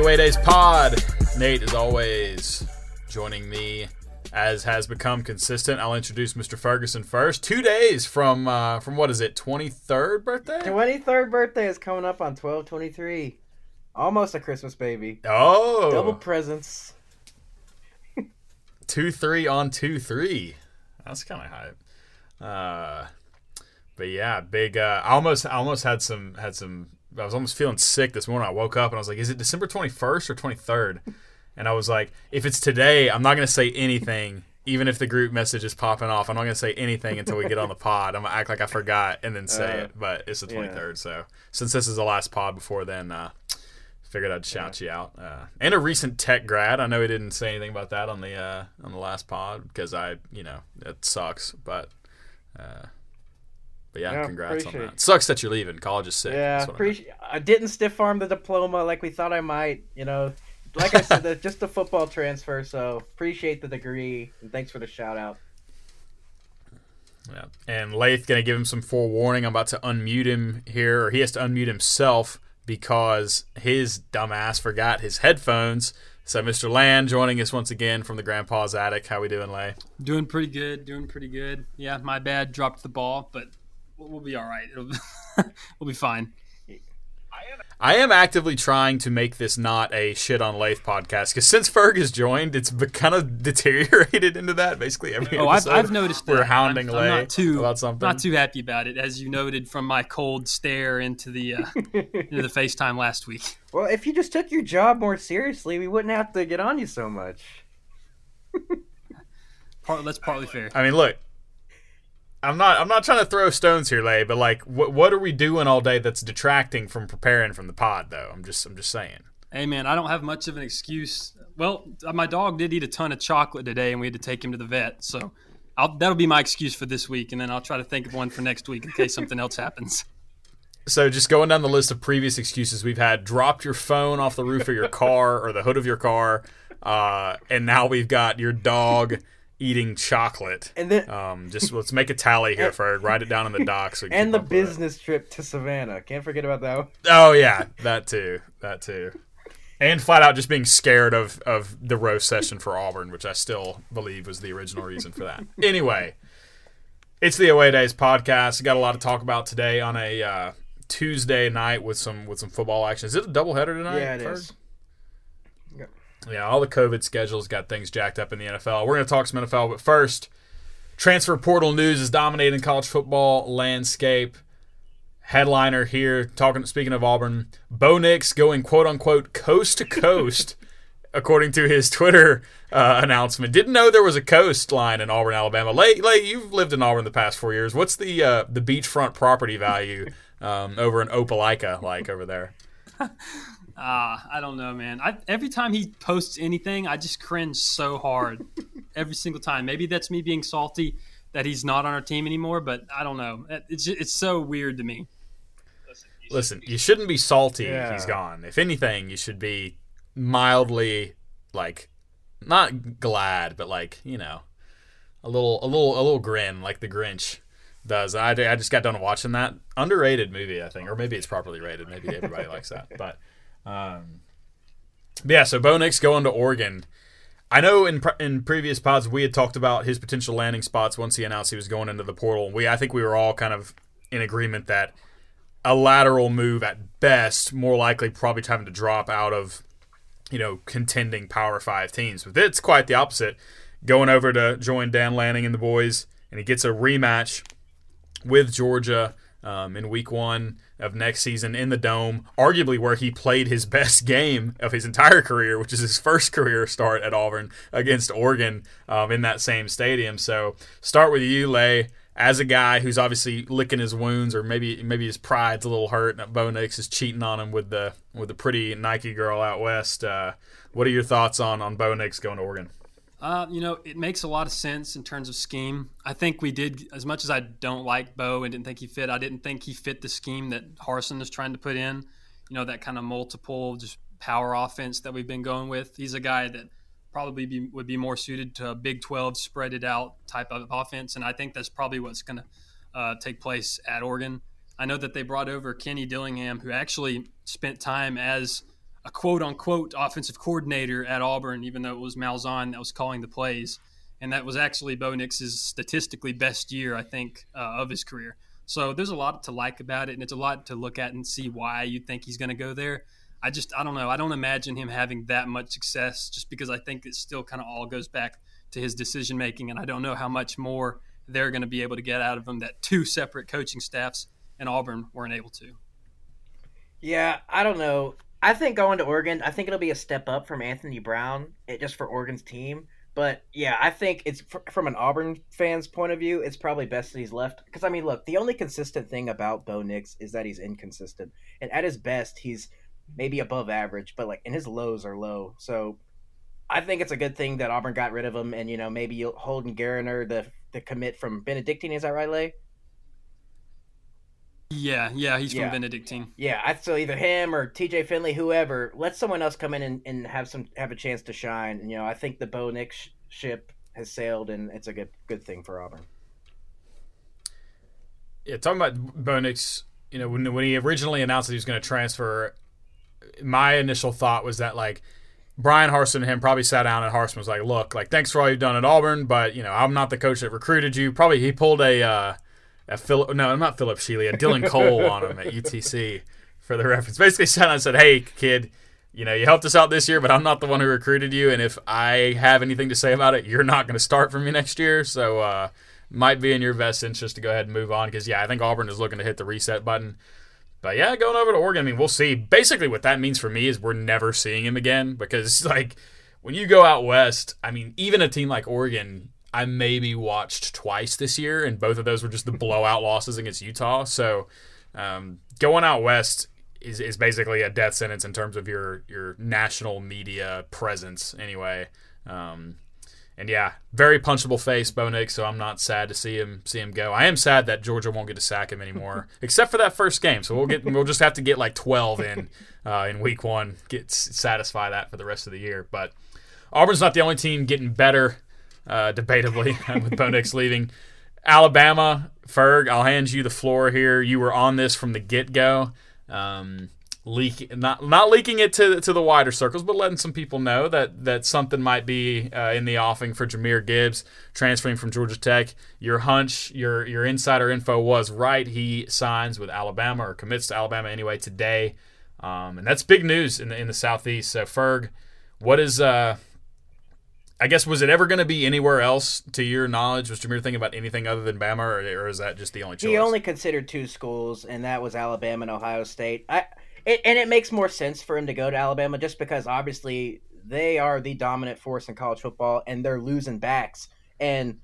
Away Days Pod. Nate, as always, joining me as has become consistent. I'll introduce Mr. Ferguson first. Two days from uh, from what is it? Twenty third birthday. Twenty third birthday is coming up on twelve twenty three. Almost a Christmas baby. Oh, double presents. two three on two three. That's kind of hype. Uh, but yeah, big. Uh, I almost I almost had some had some. I was almost feeling sick this morning. I woke up and I was like, "Is it December twenty first or 23rd? And I was like, "If it's today, I'm not gonna say anything." Even if the group message is popping off, I'm not gonna say anything until we get on the pod. I'm gonna act like I forgot and then say Uh, it. But it's the 23rd, yeah. so since this is the last pod before then, uh, figured I'd shout you out. Uh, and a recent tech grad. I know he didn't say anything about that on the uh, on the last pod because I, you know, it sucks. But uh, but yeah, Yeah, congrats on that. it. Sucks that you're leaving. College is sick. Yeah, That's what I I didn't stiff arm the diploma like we thought I might. You know, like I said, that's just a football transfer. So appreciate the degree and thanks for the shout out. Yeah. And Lath gonna give him some forewarning. I'm about to unmute him here, or he has to unmute himself because his dumbass forgot his headphones. So Mr. Land joining us once again from the Grandpa's attic. How we doing, Lay? Doing pretty good. Doing pretty good. Yeah, my bad. Dropped the ball, but we'll, we'll be all right. It'll, we'll be fine. I am actively trying to make this not a shit on Lath podcast because since Ferg has joined, it's be- kind of deteriorated into that. Basically, every Oh, I've, I've noticed that. we're hounding I'm, Lay I'm not too about something. not too happy about it, as you noted from my cold stare into the uh, into the FaceTime last week. Well, if you just took your job more seriously, we wouldn't have to get on you so much. Part, that's partly fair. I mean, look, I'm not I'm not trying to throw stones here, Lay, but like, what what are we doing all day that's detracting from preparing from the pod, though? I'm just I'm just saying. Hey man, I don't have much of an excuse. Well, uh, my dog did eat a ton of chocolate today, and we had to take him to the vet. So I'll, that'll be my excuse for this week, and then I'll try to think of one for next week in case something else happens. So just going down the list of previous excuses we've had: dropped your phone off the roof of your car or the hood of your car, uh, and now we've got your dog eating chocolate. And then Um, just let's make a tally here, Ferg. Write it down in the docs. So and the business trip to Savannah. Can't forget about that. one. Oh yeah, that too. That too. And flat out just being scared of of the roast session for Auburn, which I still believe was the original reason for that. Anyway, it's the Away Days podcast. Got a lot to talk about today on a uh, Tuesday night with some with some football action. Is it a doubleheader tonight? Yeah, it Ferg? is. Yeah, all the COVID schedules got things jacked up in the NFL. We're going to talk some NFL, but first, transfer portal news is dominating college football landscape. Headliner here, talking speaking of Auburn, Bo Nix going quote unquote coast to coast, according to his Twitter uh, announcement. Didn't know there was a coastline in Auburn, Alabama. Lay, Lay, you've lived in Auburn the past four years. What's the uh, the beachfront property value um, over in Opelika like over there? Ah, I don't know, man. I, every time he posts anything, I just cringe so hard. every single time. Maybe that's me being salty that he's not on our team anymore, but I don't know. It's ju- it's so weird to me. Listen, you shouldn't be salty Yeah. he's gone. If anything, you should be mildly like not glad, but like, you know, a little a little a little grin like the Grinch does. I, I just got done watching that underrated movie, I think, or maybe it's properly rated. Maybe everybody likes that. But um yeah, so Bo Nix going to Oregon. I know in pre- in previous pods we had talked about his potential landing spots once he announced he was going into the portal. We I think we were all kind of in agreement that a lateral move at best, more likely probably having to drop out of, you know, contending Power Five teams. But it's quite the opposite. Going over to join Dan Lanning and the boys, and he gets a rematch with Georgia um, in Week One of next season in the Dome, arguably where he played his best game of his entire career, which is his first career start at Auburn against Oregon um, in that same stadium. So start with you, Lay as a guy who's obviously licking his wounds, or maybe maybe his pride's a little hurt, and Bo Nix is cheating on him with the with the pretty Nike girl out west. Uh, what are your thoughts on on Bo Nix going to Oregon? Uh, you know, it makes a lot of sense in terms of scheme. I think we did, as much as I don't like Bo and didn't think he fit, I didn't think he fit the scheme that Harsin is trying to put in. You know, that kind of multiple, just power offense that we've been going with. He's a guy that probably be, would be more suited to a Big 12 spread it out type of offense. And I think that's probably what's going to uh, take place at Oregon. I know that they brought over Kenny Dillingham, who actually spent time as a quote unquote offensive coordinator at Auburn, even though it was Malzahn that was calling the plays. And that was actually Bo Nix's statistically best year, I think, uh, of his career. So there's a lot to like about it, and it's a lot to look at and see why you think he's going to go there. I just, I don't know. I don't imagine him having that much success just because I think it still kind of all goes back to his decision making, and I don't know how much more they're going to be able to get out of him that two separate coaching staffs in Auburn weren't able to. Yeah, I don't know. I think going to Oregon, I think it'll be a step up from Anthony Brown, it, just for Oregon's team. But yeah, I think it's from an Auburn fan's point of view, it's probably best that he's left. Because I mean, look, the only consistent thing about Bo Nix is that he's inconsistent, and at his best, he's maybe above average, but like, and his lows are low. So I think it's a good thing that Auburn got rid of him, and you know maybe Holden Geriner, the the commit from Benedictine, is that right, Lay? Yeah, yeah, he's Yeah. from Benedictine. Yeah, I so either him or TJ Finley, whoever, let someone else come in and, and have some have a chance to shine. And, you know, I think the Bo Nix sh- ship has sailed, and it's a good good thing for Auburn. Yeah, talking about Bo Nix, you know, when when he originally announced that he was going to transfer, my initial thought was that like Bryan Harsin and him probably sat down and Harsin was like, "Look, like thanks for all you've done at Auburn, but you know I'm not the coach that recruited you." Probably he pulled a uh, a Philip, no, not Philip Sheely, a Dylan Cole on him at UTC for the reference. Basically, sat and said, "Hey, kid." You know, you helped us out this year, but I'm not the one who recruited you. And if I have anything to say about it, you're not going to start for me next year. So, uh, might be in your best interest to go ahead and move on because yeah, I think Auburn is looking to hit the reset button. But yeah, going over to Oregon, I mean, we'll see. Basically, what that means for me is we're never seeing him again because like when you go out west, I mean, even a team like Oregon, I maybe watched twice this year, and both of those were just the blowout losses against Utah. So um, going out west is, is basically a death sentence in terms of your your national media presence anyway. Um, and yeah, very punchable face, Bo Nix. So I'm not sad to see him see him go. I am sad that Georgia won't get to sack him anymore, except for that first game. So we'll get we'll just have to get like 12 in uh, in week one, get satisfy that for the rest of the year. But Auburn's not the only team getting better, uh, debatably with Bo Nix leaving. Alabama, Ferg, I'll hand you the floor here. You were on this from the get go. Um, leak not not leaking it to to the wider circles, but letting some people know that that something might be uh, in the offing for Jahmyr Gibbs transferring from Georgia Tech. Your hunch, your your insider info was right. He signs with Alabama or commits to Alabama anyway today, um, and that's big news in the in the southeast. So Ferg, what is uh? I guess was it ever going to be anywhere else to your knowledge? Was Jahmyr thinking about anything other than Bama, or, or is that just the only choice? He only considered two schools, and that was Alabama and Ohio State. I it, and it makes more sense for him to go to Alabama just because obviously they are the dominant force in college football, and they're losing backs. And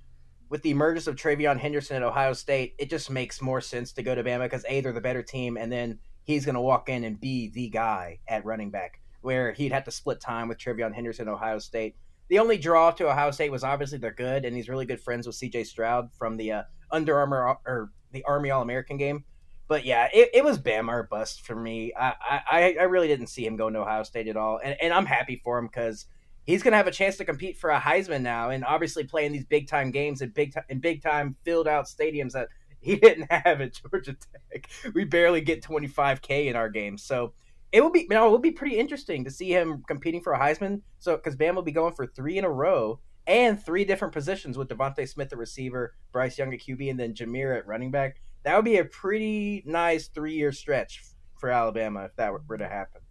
with the emergence of TreVeyon Henderson at Ohio State, it just makes more sense to go to Bama because a they're the better team, and then he's going to walk in and be the guy at running back, where he'd have to split time with TreVeyon Henderson at Ohio State. The only draw to Ohio State was obviously they're good, and he's really good friends with C.J. Stroud from the uh, Under Armour or the Army All American game. But yeah, it, it was Bama or bust for me. I, I I really didn't see him going to Ohio State at all, and, and I'm happy for him because he's going to have a chance to compete for a Heisman now, and obviously playing these big time games in big time in big time filled out stadiums that he didn't have at Georgia Tech. We barely get 25k in our games, so it will be you know, it will be pretty interesting to see him competing for a Heisman. So because Bama will be going for three in a row and three different positions with DeVonta Smith at receiver, Bryce Young at QB, and then Jahmyr at running back. That would be a pretty nice three year stretch for Alabama if that were to happen.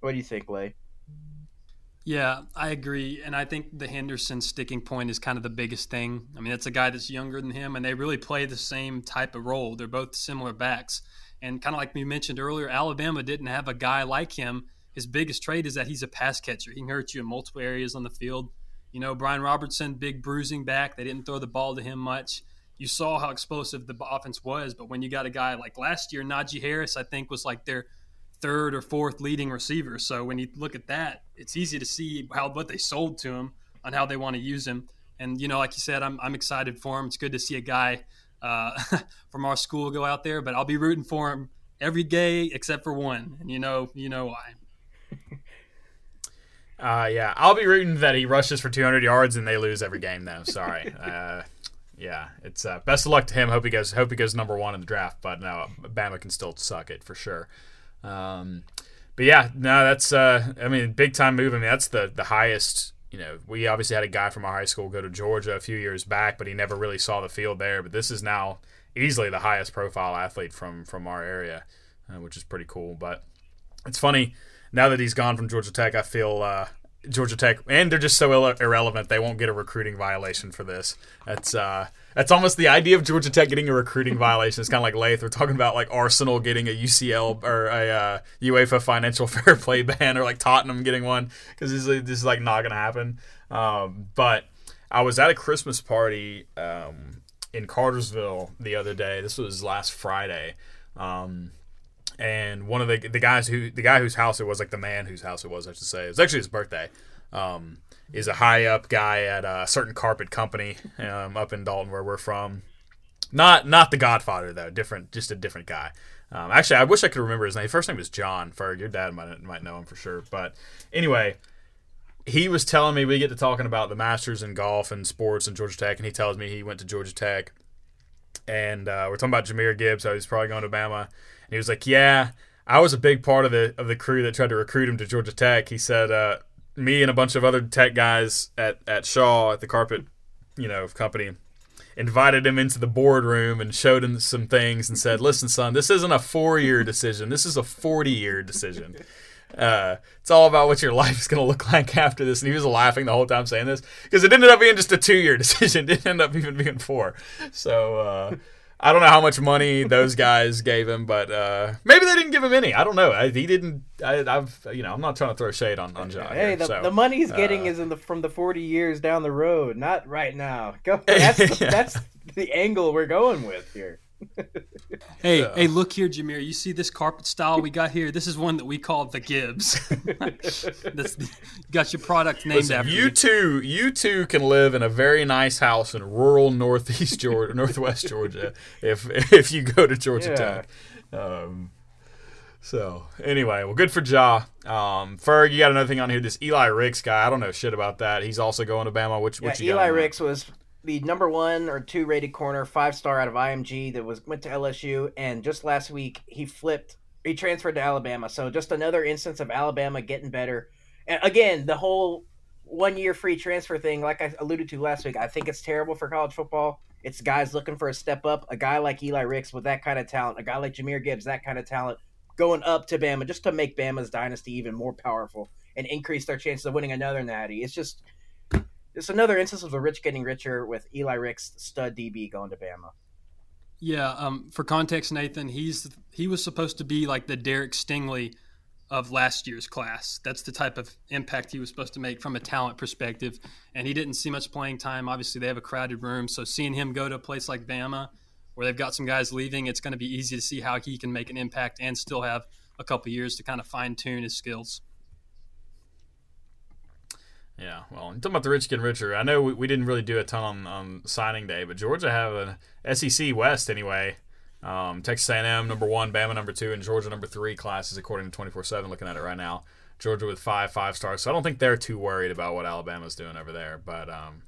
What do you think, Lay? Yeah, I agree. And I think the Henderson sticking point is kind of the biggest thing. I mean, it's a guy that's younger than him, and they really play the same type of role. They're both similar backs. And kind of like we mentioned earlier, Alabama didn't have a guy like him. His biggest trait is that he's a pass catcher. He can hurt you in multiple areas on the field. You know, Brian Robinson, big bruising back. They didn't throw the ball to him much. You saw how explosive the offense was, but when you got a guy like last year, Najee Harris, I think was like their third or fourth leading receiver. So when you look at that, it's easy to see how what they sold to him on how they want to use him. And you know, like you said, I'm I'm excited for him. It's good to see a guy uh, from our school go out there, but I'll be rooting for him every day except for one, and you know you know why. Uh, yeah, I'll be rooting that he rushes for 200 yards and they lose every game. Though, sorry. uh, yeah, it's uh, best of luck to him. Hope he goes. Hope he goes number one in the draft. But no, Bama can still suck it for sure. Um, but yeah, no, that's uh, I mean, big time move. I mean, that's the the highest. You know, we obviously had a guy from our high school go to Georgia a few years back, but he never really saw the field there. But this is now easily the highest profile athlete from from our area, uh, which is pretty cool. But it's funny now that he's gone from Georgia Tech. I feel uh, Georgia Tech, and they're just so irrelevant. They won't get a recruiting violation for this. That's uh, that's almost the idea of Georgia Tech getting a recruiting violation. It's kind of like Lath. We're talking about like Arsenal getting a UCL or a uh, UEFA financial fair play ban, or like Tottenham getting one because this, this, is like not gonna happen. Um, but I was at a Christmas party um, in Cartersville the other day. This was last Friday. Um, and one of the the guys who the guy whose house it was, like the man whose house it was, I should say, it was actually his birthday. Um, is a high up guy at a certain carpet company um, up in Dalton, where we're from. Not not the Godfather though, different, just a different guy. Um, actually, I wish I could remember his name. His first name was John Ferg. Your dad might might know him for sure. But anyway, he was telling me we get to talking about the Masters and golf and sports and Georgia Tech, and he tells me he went to Georgia Tech, and uh, we're talking about Jahmyr Gibbs, how he's probably going to Bama, he was like, "Yeah, I was a big part of the of the crew that tried to recruit him to Georgia Tech." He said, uh, "Me and a bunch of other tech guys at at Shaw at the carpet, you know, company." Invited him into the boardroom and showed him some things and said, "Listen, son, this isn't a four-year decision. This is a forty-year decision. Uh, it's all about what your life is going to look like after this. And he was laughing the whole time saying this because it ended up being just a two year decision. It didn't end up even being four. So, uh, I don't know how much money those guys gave him, but uh, maybe they didn't give him any. I don't know. I, he didn't. I, have you know I'm not trying to throw shade on on John. Hey, here, the, so, the money he's getting uh, is in the from the 40 years down the road, not right now. Go. That's Yeah. that's the angle we're going with here. Hey, Yeah. hey, look here, Jahmyr. You see this carpet style we got here? This is one that we call the Gibbs. this, you got your product named Listen, after you two, you two can live in a very nice house in rural northeast Georgia, northwest Georgia, if if you go to Georgia Yeah. Tech. Um, so anyway, well, good for Ja. Um, Ferg, you got another thing on here. This Eli Ricks guy, I don't know shit about that. He's also going to Bama. Which, Yeah, what you got Eli on? Ricks was the number one or two rated corner, five star out of IMG that was went to LSU, and just last week he flipped, he transferred to Alabama. So just another instance of Alabama getting better. And again, the whole one year free transfer thing, like I alluded to last week, I think it's terrible for college football. It's guys looking for a step up. A guy like Eli Ricks with that kind of talent, a guy like Jahmyr Gibbs, that kind of talent, going up to Bama just to make Bama's dynasty even more powerful and increase their chances of winning another natty. It's just it's another instance of the rich getting richer with Eli Ricks, stud DB, going to Bama. Yeah, um, for context, Nathan, he's he was supposed to be like the Derek Stingley of last year's class. That's the type of impact he was supposed to make from a talent perspective, and he didn't see much playing time. Obviously, they have a crowded room, so seeing him go to a place like Bama, where they've got some guys leaving, it's going to be easy to see how he can make an impact and still have a couple years to kind of fine tune his skills. Yeah, well, talking about the rich getting richer. I know we, we didn't really do a ton on, on signing day, but Georgia have an SEC West anyway. Um, Texas A&M number one, Bama number two, and Georgia number three classes according to twenty four seven. Looking at it right now, Georgia with five five stars. So I don't think they're too worried about what Alabama's doing over there. But um,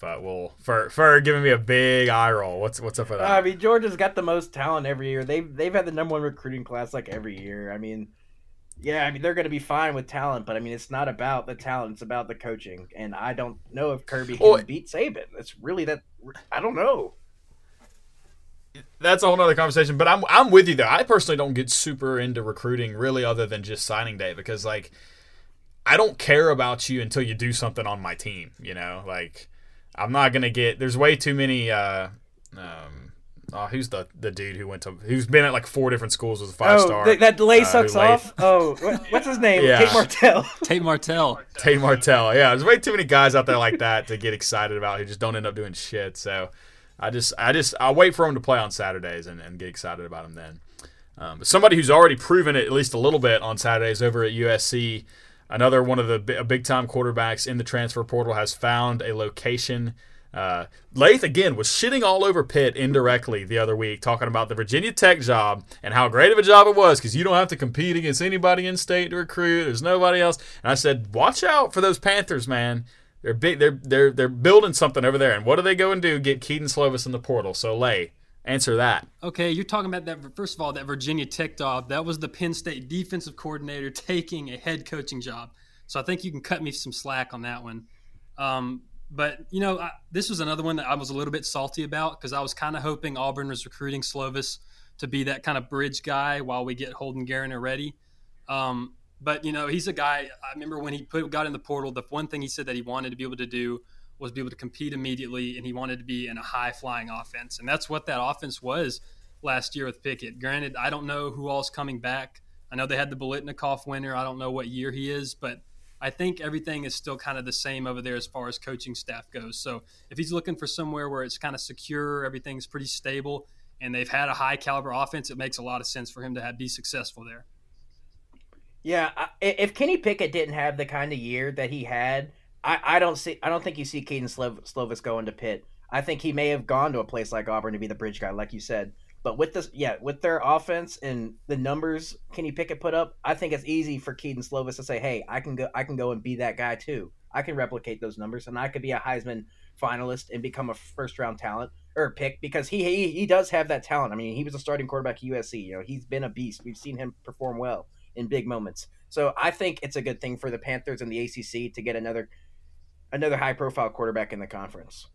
but we'll for for giving me a big eye roll. What's what's up with that? I mean, Georgia's got the most talent every year. They've they've had the number one recruiting class like every year. I mean, yeah, I mean they're going to be fine with talent, but I mean it's not about the talent; it's about the coaching. And I don't know if Kirby can Well, beat Saban. It's really that. I don't know. that's a whole nother conversation. But I'm I'm with you though. I personally don't get super into recruiting really, other than just signing day, because like I don't care about you until you do something on my team. You know, like I'm not gonna get. There's way too many. Uh, um, oh, who's the the dude who went to who's been at like four different schools with a five oh, star? th- that delay uh, sucks off. Oh, what, what's his name? Yeah. Tate Martell. Tate Martell. Tate Martell. Yeah, there's way too many guys out there like that to get excited about who just don't end up doing shit. So I just, I just, I'll wait for him to play on Saturdays and, and get excited about him then. Um, but somebody who's already proven it at least a little bit on Saturdays over at USC, another one of the bi- big time quarterbacks in the transfer portal has found a location. Uh, Lath again was shitting all over Pitt indirectly the other week, talking about the Virginia Tech job and how great of a job it was because you don't have to compete against anybody in state to recruit. There's nobody else. And I said, watch out for those Panthers, man. They're big. They're they're they're building something over there. And what do they go and do? Get Kedon Slovis in the portal. So Lay, Answer that. Okay, you're talking about that. First of all, that Virginia Tech job, that was the Penn State defensive coordinator taking a head coaching job. So I think you can cut me some slack on that one. Um, but, you know, I, this was another one that I was a little bit salty about because I was kind of hoping Auburn was recruiting Slovis to be that kind of bridge guy while we get Holden Geriner ready. Um, but, you know, he's a guy, I remember when he put, got in the portal, the one thing he said that he wanted to be able to do – was be able to compete immediately, and he wanted to be in a high flying offense, and that's what that offense was last year with Pickett. Granted, I don't know who all's coming back. I know they had the Biletnikoff winner. I don't know what year he is, but I think everything is still kind of the same over there as far as coaching staff goes. So if he's looking for somewhere where it's kind of secure, everything's pretty stable, and they've had a high caliber offense, it makes a lot of sense for him to have, be successful there. Yeah, if Kenny Pickett didn't have the kind of year that he had I, I don't see I don't think you see Kedon Slovis going to Pitt. I think he may have gone to a place like Auburn to be the bridge guy, like you said. But with this, yeah, with their offense and the numbers Kenny Pickett put up, I think it's easy for Kedon Slovis to say, "Hey, I can go, I can go and be that guy too. I can replicate those numbers, and I could be a Heisman finalist and become a first round talent or pick because he, he he does have that talent. I mean, he was a starting quarterback at USC. You know, he's been a beast. We've seen him perform well in big moments. So I think it's a good thing for the Panthers and the ACC to get another another high profile quarterback in the conference.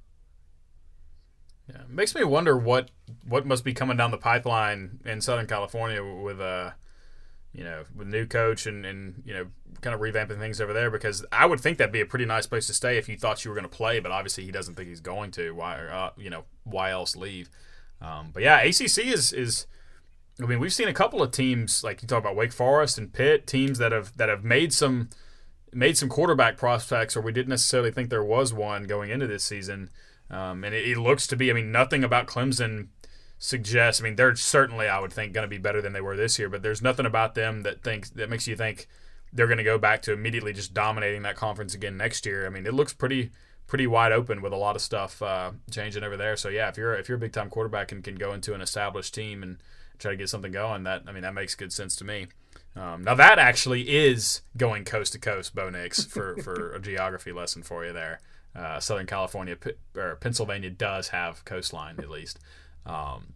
Yeah, it makes me wonder what what must be coming down the pipeline in Southern California with a uh, you know with new coach and and you know kind of revamping things over there because I would think that'd be a pretty nice place to stay if you thought you were going to play, but obviously he doesn't think he's going to. Why uh, you know why else leave? Um, but yeah, ACC is is. I mean, we've seen a couple of teams like you talk about Wake Forest and Pitt, teams that have that have made some made some quarterback prospects, or we didn't necessarily think there was one going into this season. Um, and it, it, looks to be, I mean, nothing about Clemson suggests, I mean, they're certainly, I would think, going to be better than they were this year, but there's nothing about them that thinks that makes you think they're going to go back to immediately just dominating that conference again next year. I mean, it looks pretty pretty wide open with a lot of stuff uh, changing over there. So yeah, if you're if you're a big time quarterback and can go into an established team and try to get something going, that I mean that makes good sense to me. Um, now that actually is going coast to coast, Bo Nix, for, for a geography lesson for you there. Uh, Southern California or Pennsylvania does have coastline at least. Um,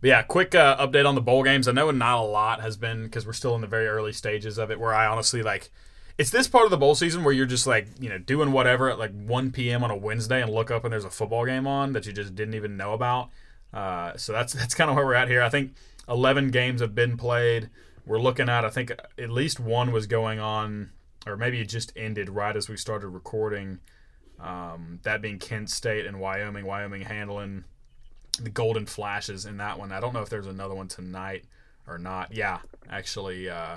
but yeah, quick uh, update on the bowl games. I know not a lot has been because we're still in the very early stages of it. Where I honestly like, it's this part of the bowl season where you're just like you know doing whatever at like 1 p.m. on a Wednesday and look up and there's a football game on that you just didn't even know about. Uh, so that's that's kind of where we're at here. I think 11 games have been played we're looking at, I think at least one was going on, or maybe it just ended right as we started recording. Um, that being Kent State and Wyoming. Wyoming handling the Golden Flashes in that one. I don't know if there's another one tonight or not. Yeah, actually, uh,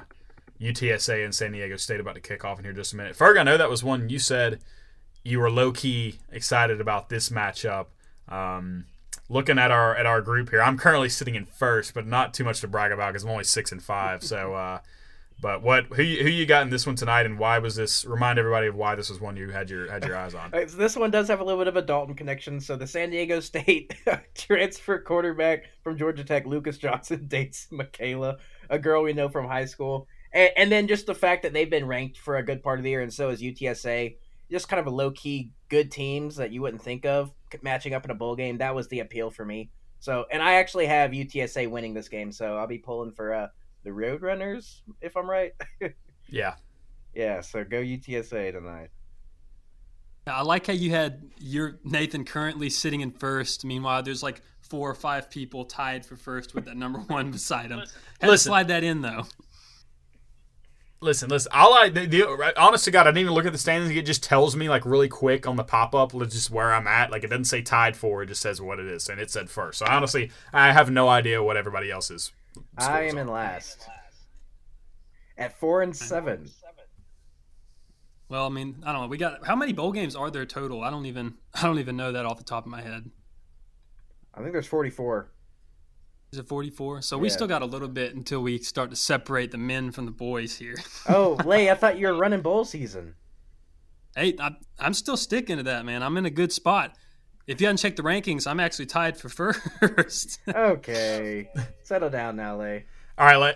UTSA and San Diego State about to kick off in here just a minute. Ferg, I know that was one you said you were low key excited about this matchup. Um, looking at our at our group here, I'm currently sitting in first, but not too much to brag about because I'm only six and five. So, uh, but what who who you got in this one tonight, and why was this? Remind everybody of why this was one you had your had your eyes on. Right, so this one does have a little bit of a Dalton connection. So the San Diego State transfer quarterback from Georgia Tech, Lucas Johnson, dates Michaela, a girl we know from high school, and, and then just the fact that they've been ranked for a good part of the year, and so is UTSA. Just kind of a low key good teams that you wouldn't think of matching up in a bowl game. That was the appeal for me. So, and I actually have UTSA winning this game, so I'll be pulling for uh, the Roadrunners if I'm right. yeah, yeah. So go UTSA tonight. I like how you had your Nathan currently sitting in first. Meanwhile, there's like four or five people tied for first with that number one beside him. Had to slide that in though. Listen, listen. All I, the, the, honest to God, I didn't even look at the standings. It just tells me like really quick on the pop up, just where I'm at. Like it doesn't say tied for, it just says what it is, and it said first. So honestly, I have no idea what everybody else is. I am in last at four and seven. Well, I mean, I don't know. We got how many bowl games are there total? I don't even I don't even know that off the top of my head. I think there's 44. Is it 44? So we still got a little bit until we start to separate the men from the boys here. oh, Lay, I thought you were running bowl season. Hey, I, I'm still sticking to that, man. I'm in a good spot. If you haven't the rankings, I'm actually tied for first. okay. Settle down now, Lay. All right, Lay.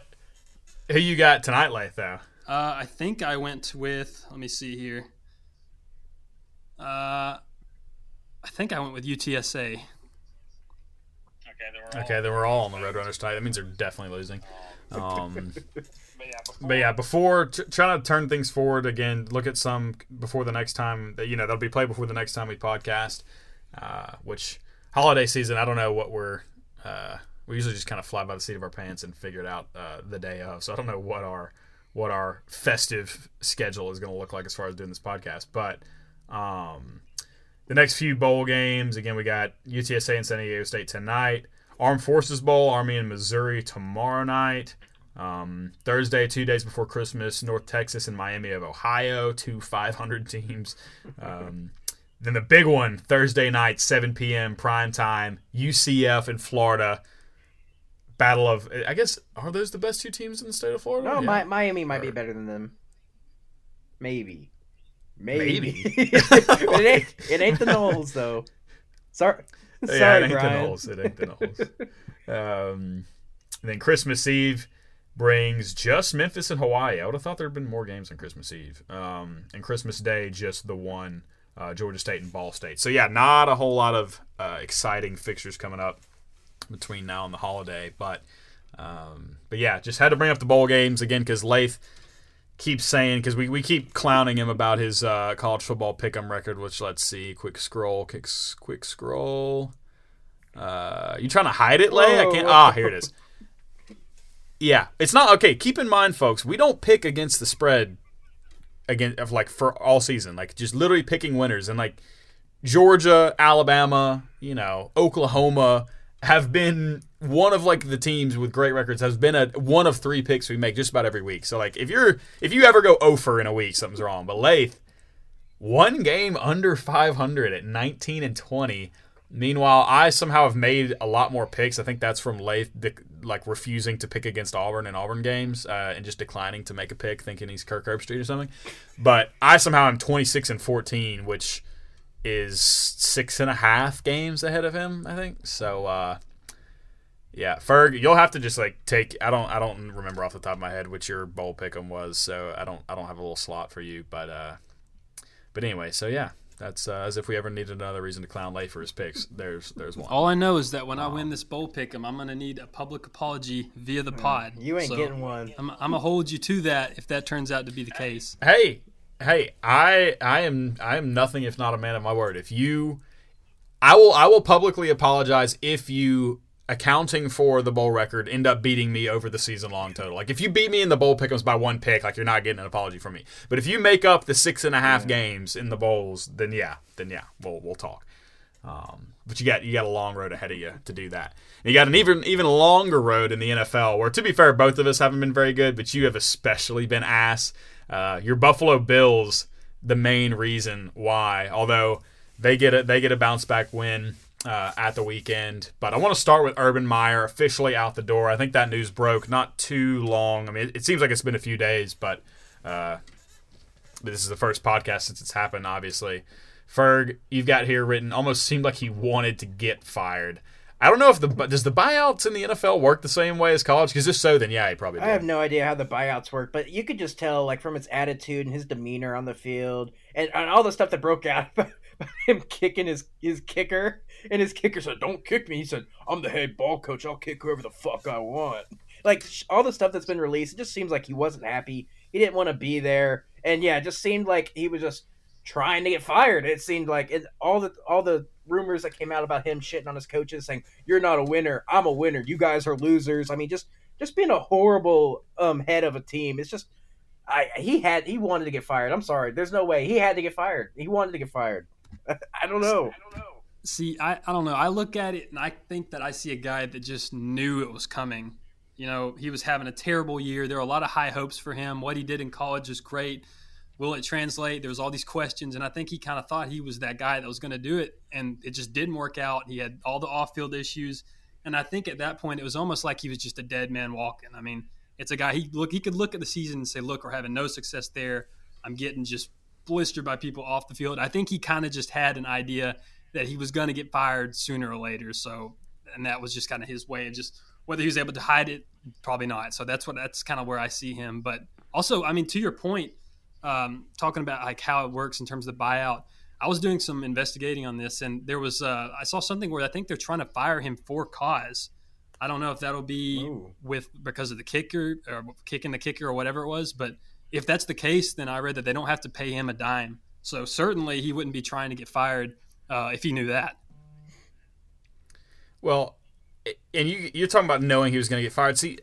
Who you got tonight, Lay, though? Uh, I think I went with, let me see here. Uh, I think I went with UTSA. Okay, then we're all on the Red Roadrunners tonight. That means they're definitely losing. Um, but yeah, before t- trying to turn things forward again, look at some before the next time that you know that'll be played before the next time we podcast. Uh, which holiday season, I don't know what we're. Uh, we usually just kind of fly by the seat of our pants and figure it out uh, the day of. So I don't know what our what our festive schedule is going to look like as far as doing this podcast. But um, the next few bowl games, again, we got UTSA and San Diego State tonight. Armed Forces Bowl, Army and Missouri tomorrow night. Um, Thursday, two days before Christmas, North Texas and Miami of Ohio, two 500 teams. Um, then the big one, Thursday night, 7 p.m. prime time, UCF in Florida. Battle of, I guess, are those the best two teams in the state of Florida? No, Yeah. Mi- Miami might be better than them. Maybe. Maybe. Maybe. it, ain't, it ain't the Noles though. Sorry. Sorry, yeah, it ain't Brian. the Noles. It ain't the Noles. um, and then Christmas Eve brings just Memphis and Hawaii. I would have thought there had been more games on Christmas Eve. Um, and Christmas Day, just the one, uh, Georgia State and Ball State. So yeah, not a whole lot of uh, exciting fixtures coming up between now and the holiday. But um, but yeah, just had to bring up the bowl games again because Lath keeps saying because we, we keep clowning him about his uh, college football pick'em record. Which let's see, quick scroll, quick, quick scroll. Uh, you trying to hide it, Lay? I can't. Whoa. Ah, here it is. Yeah, it's not okay. Keep in mind, folks, we don't pick against the spread again of like for all season. Like just literally picking winners and like Georgia, Alabama, you know, Oklahoma have been one of like the teams with great records has been a one of three picks we make just about every week. So like if you're if you ever go over in a week, something's wrong. But Lath, one game under 500 at 19 and 20. Meanwhile, I somehow have made a lot more picks. I think that's from Lath, like refusing to pick against Auburn in Auburn games uh, and just declining to make a pick, thinking he's Kirk Herbstreit or something. But I somehow am 26 and 14, which is six and a half games ahead of him, I think. So, uh, yeah, Ferg, you'll have to just like take. I don't. I don't remember off the top of my head which your bowl pick'em was, so I don't. I don't have a little slot for you, but uh, but anyway, so yeah, that's uh, as if we ever needed another reason to clown Lay for his picks. There's there's one. All I know is that when I win this bowl pick 'em, I'm going to need a public apology via the pod. You ain't So getting one. I'm, I'm going to hold you to that if that turns out to be the case. Hey, hey, I I am I am nothing if not a man of my word. If you, I will I will publicly apologize if you accounting for the bowl record end up beating me over the season long total. Like if you beat me in the bowl pickums by one pick, like you're not getting an apology from me. But if you make up the six and a half games in the bowls, then yeah, then yeah, we'll we'll talk. Um, but you got you got a long road ahead of you to do that. And you got an even even longer road in the NFL. Where to be fair, both of us haven't been very good, but you have especially been ass. Uh, your Buffalo Bills, the main reason why. Although they get a they get a bounce back win uh, at the weekend. But I want to start with Urban Meyer officially out the door. I think that news broke not too long. I mean, it, it seems like it's been a few days, but uh, this is the first podcast since it's happened. Obviously, Ferg, you've got here written. Almost seemed like he wanted to get fired. I don't know if the does the buyouts in the NFL work the same way as college. Because if so, then yeah, he probably. Did. I have no idea how the buyouts work, but you could just tell, like, from his attitude and his demeanor on the field, and, and all the stuff that broke out about him kicking his his kicker, and his kicker said, "Don't kick me." He said, "I'm the head ball coach. I'll kick whoever the fuck I want." Like all the stuff that's been released, it just seems like he wasn't happy. He didn't want to be there, and yeah, it just seemed like he was just trying to get fired. It seemed like it, all the all the rumors that came out about him shitting on his coaches, saying you're not a winner, I'm a winner, you guys are losers. I mean, just just being a horrible um head of a team. It's just I he had he wanted to get fired. I'm sorry. There's no way he had to get fired. He wanted to get fired. I don't know. See, I, I don't know. I look at it and I think that I see a guy that just knew it was coming. You know, he was having a terrible year. There were a lot of high hopes for him. What he did in college is great. Will it translate? There was all these questions, and I think he kind of thought he was that guy that was going to do it, and it just didn't work out. He had all the off-field issues, and I think at that point it was almost like he was just a dead man walking. I mean, it's a guy he look he could look at the season and say, "Look, we're having no success there. I'm getting just blistered by people off the field." I think he kind of just had an idea that he was going to get fired sooner or later. So, and that was just kind of his way of just whether he was able to hide it, probably not. So that's what that's kind of where I see him. But also, I mean, to your point, um, talking about like how it works in terms of the buyout, I was doing some investigating on this, and there was uh, I saw something where I think they're trying to fire him for cause. I don't know if that'll be Ooh. with because of the kicker or kicking the kicker or whatever it was, but if that's the case, then I read that they don't have to pay him a dime. So certainly he wouldn't be trying to get fired uh, if he knew that. Well, and you, you're talking about knowing he was going to get fired. See,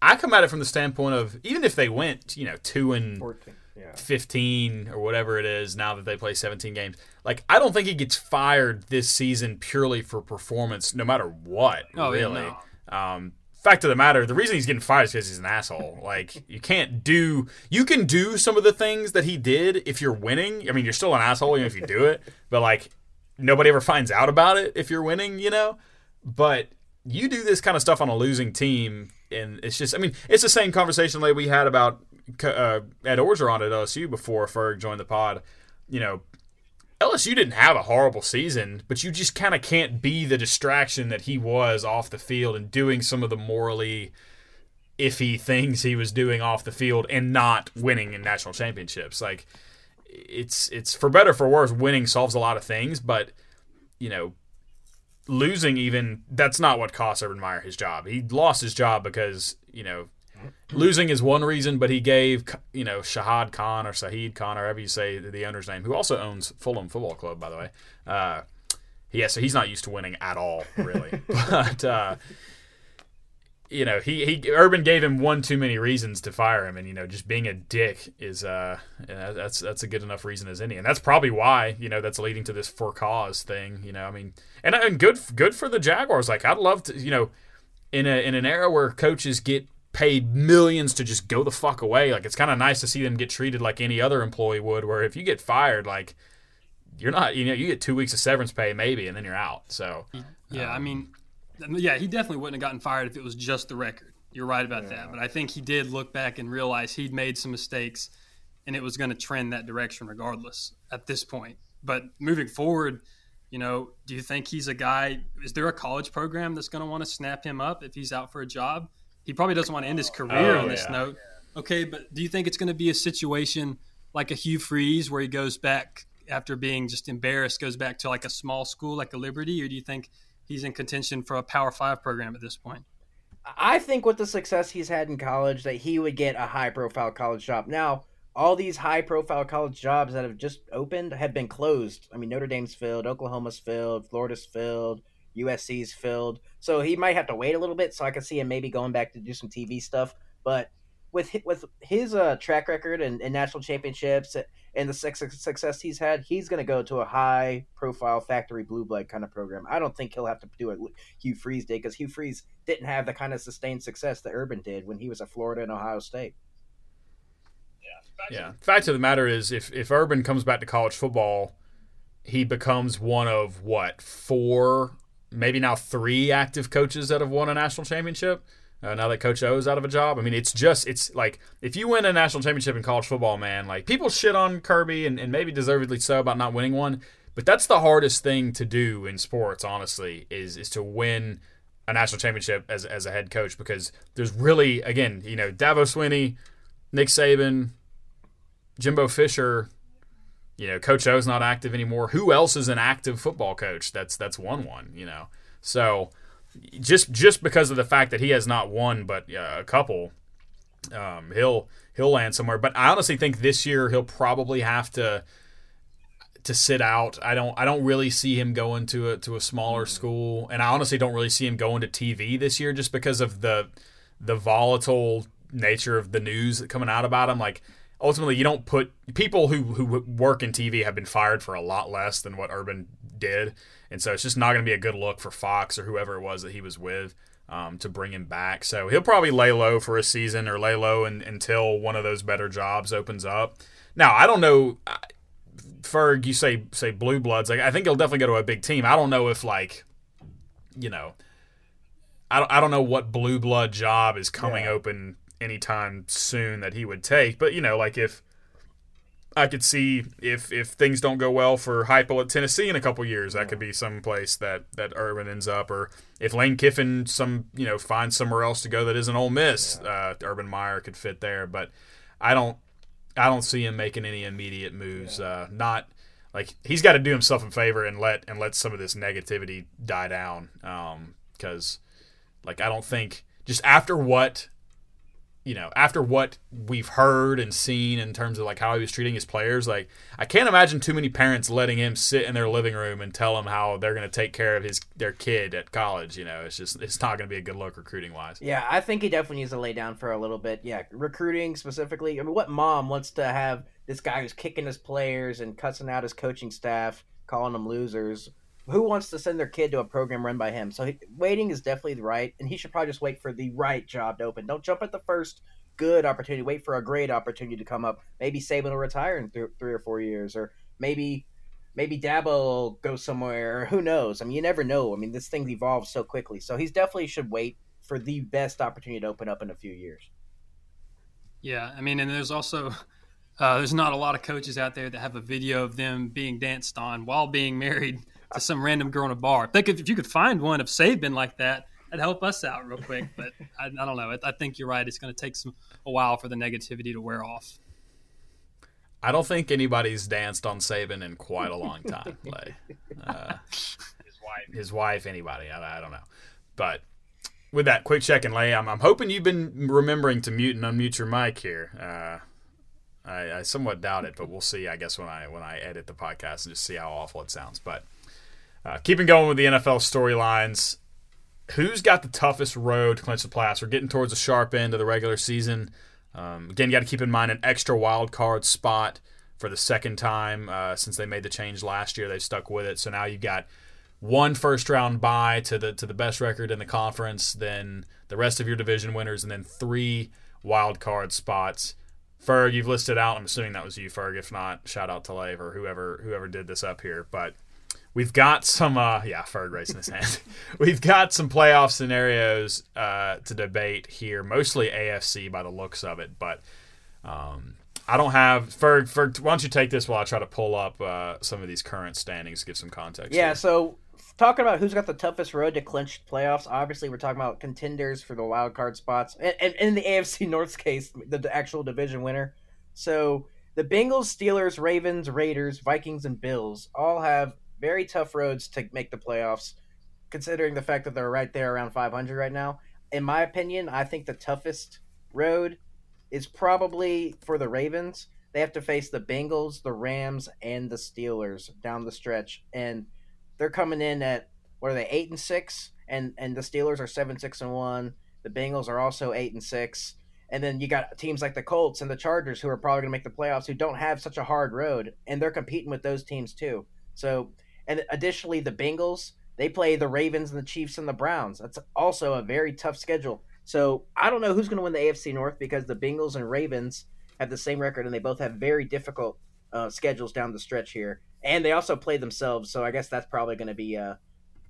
I come at it from the standpoint of even if they went, you know, two and 14. Yeah. 15 or whatever it is now that they play 17 games. Like, I don't think he gets fired this season purely for performance, no matter what. Oh, yeah, really. Um, fact of the matter, the reason he's getting fired is because he's an asshole. Like, you can't do, you can do some of the things that he did if you're winning. I mean, you're still an asshole even if you do it, but like, nobody ever finds out about it if you're winning, you know? But you do this kind of stuff on a losing team, and it's just, I mean, it's the same conversation like we had about uh, Ed Orgeron at LSU before Ferg joined the pod. You know, LSU didn't have a horrible season, but you just kind of can't be the distraction that he was off the field and doing some of the morally iffy things he was doing off the field and not winning in national championships. Like it's it's for better for worse, winning solves a lot of things, but you know, losing even that's not what cost Urban Meyer his job. He lost his job because, you know, losing is one reason, but he gave you know Shahad Khan or Sahid Khan or however you say the owner's name, who also owns Fulham Football Club, by the way. Uh, yeah, so he's not used to winning at all, really. but uh, you know, he, he Urban gave him one too many reasons to fire him, and you know, just being a dick is uh, that's that's a good enough reason as any, and that's probably why you know that's leading to this for cause thing. You know, I mean, and and good good for the Jaguars. Like I'd love to, you know, in a in an era where coaches get paid millions to just go the fuck away. Like it's kind of nice to see them get treated like any other employee would. Where if you get fired, like you're not, you know, you get two weeks of severance pay maybe, and then you're out. So yeah, um, I mean, yeah, he definitely wouldn't have gotten fired if it was just the record. You're right about yeah. that. But I think he did look back and realize he'd made some mistakes, and it was going to trend that direction regardless at this point. But moving forward. You know, do you think he's a guy? Is there a college program that's going to want to snap him up if he's out for a job? he probably doesn't want to end his career oh, on this yeah. note. Okay, but do you think it's going to be a situation like a Hugh Freeze where he goes back after being just embarrassed, goes back to like a small school like a Liberty, or do you think he's in contention for a Power Five program at this point? I think with the success he's had in college, that he would get a high profile college job. Now, all these high profile college jobs that have just opened have been closed. I mean, Notre Dame's filled, Oklahoma's filled, Florida's filled, USC's filled. So he might have to wait a little bit. So I can see him maybe going back to do some TV stuff. But with with his uh, track record and, and, national championships and the success he's had, he's going to go to a high profile factory blue blood kind of program. I don't think he'll have to do a Hugh Freeze day because Hugh Freeze didn't have the kind of sustained success that Urban did when he was at Florida and Ohio State. Yeah. Yeah. Fact of the matter is, if if Urban comes back to college football, he becomes one of what four maybe now three active coaches that have won a national championship. Uh, now that Coach O is out of a job, I mean, it's just it's like if you win a national championship in college football, man, like people shit on Kirby and, and maybe deservedly so about not winning one, but that's the hardest thing to do in sports, honestly, is is to win a national championship as as a head coach because there's really again, you know, Dabo Swinney, Nick Saban, Jimbo Fisher, you know, Coach O's not active anymore. Who else is an active football coach? That's that's one one. You know, so just just because of the fact that he has not won but uh, a couple, um, he'll he'll land somewhere. But I honestly think this year he'll probably have to to sit out. I don't I don't really see him going to a to a smaller mm-hmm. school, and I honestly don't really see him going to TV this year just because of the the volatile nature of the news coming out about him. Like ultimately you don't put people who who work in TV have been fired for a lot less than what Urban did, and so it's just not going to be a good look for Fox or whoever it was that he was with. Um, to bring him back, so he'll probably lay low for a season or lay low in, until one of those better jobs opens up. Now, I don't know. Ferg, you say say blue bloods. Like I think he'll definitely go to a big team. I don't know if like, you know, I don't, I don't know what blue blood job is coming yeah. open anytime soon that he would take. But you know, like if I could see if if things don't go well for Heupel at Tennessee in a couple years, that could be some place that that Urban ends up, or if Lane Kiffin some you know finds somewhere else to go that isn't Ole Miss, uh, Urban Meyer could fit there. But I don't I don't see him making any immediate moves. Uh, not like he's got to do himself a favor and let and let some of this negativity die down. Because um, like I don't think just after what you know, after what we've heard and seen in terms of like how he was treating his players, like I can't imagine too many parents letting him sit in their living room and tell him how they're going to take care of his their kid at college. You know, it's just it's not going to be a good look recruiting wise. Yeah, I think he definitely needs to lay down for a little bit. Yeah, recruiting specifically. I mean, what mom wants to have this guy who's kicking his players and cussing out his coaching staff, calling them losers? Who wants to send their kid to a program run by him? So he, waiting is definitely the right, and he should probably just wait for the right job to open. Don't jump at the first good opportunity. Wait for a great opportunity to come up. Maybe Saban will retire in th- three or four years, or maybe maybe Dabo will go somewhere. Who knows? I mean, you never know. I mean, this thing evolves so quickly. So he's definitely should wait for the best opportunity to open up in a few years. Yeah, I mean, and there's also uh, there's not a lot of coaches out there that have a video of them being danced on while being married to some random girl in a bar. If, they could, if you could find one of Saban like that, that'd help us out real quick. But I, I don't know. I, I, think you're right. It's going to take some a while for the negativity to wear off. I don't think anybody's danced on Saban in quite a long time. like, uh, his wife, his wife, anybody. I, I, don't know. But with that quick check and lay, I'm, I'm hoping you've been remembering to mute and unmute your mic here. Uh, I, I, somewhat doubt it, but we'll see. I guess when I when I edit the podcast and just see how awful it sounds. But uh, keeping going with the NFL storylines, who's got the toughest road to clinch the playoffs? We're getting towards the sharp end of the regular season. Um, again, you got to keep in mind an extra wild card spot for the second time uh, since they made the change last year. They've stuck with it, so now you've got one first round bye to the to the best record in the conference, then the rest of your division winners, and then three wild card spots. Ferg, you've listed out. I'm assuming that was you, Ferg. If not, shout out to Lave or whoever whoever did this up here. But we've got some uh yeah Ferg raising his hand we've got some playoff scenarios uh to debate here mostly afc by the looks of it but um i don't have Ferg, Ferg why don't you take this while i try to pull up uh some of these current standings to give some context yeah here. so talking about who's got the toughest road to clinch playoffs obviously we're talking about contenders for the wild card spots and, and in the afc north's case the, the actual division winner so the Bengals, Steelers, Ravens, Raiders, Vikings, and Bills all have very tough roads to make the playoffs, considering the fact that they're right there around 500 right now. In my opinion, I think the toughest road is probably for the Ravens. They have to face the Bengals, the Rams, and the Steelers down the stretch, and they're coming in at what are they eight and six, and and the Steelers are seven six and one. The Bengals are also eight and six. And then you got teams like the Colts and the Chargers who are probably going to make the playoffs who don't have such a hard road, and they're competing with those teams too. So and additionally, the Bengals they play the Ravens and the Chiefs and the Browns. That's also a very tough schedule. So I don't know who's going to win the AFC North because the Bengals and Ravens have the same record and they both have very difficult uh, schedules down the stretch here. And they also play themselves, so I guess that's probably going to be uh,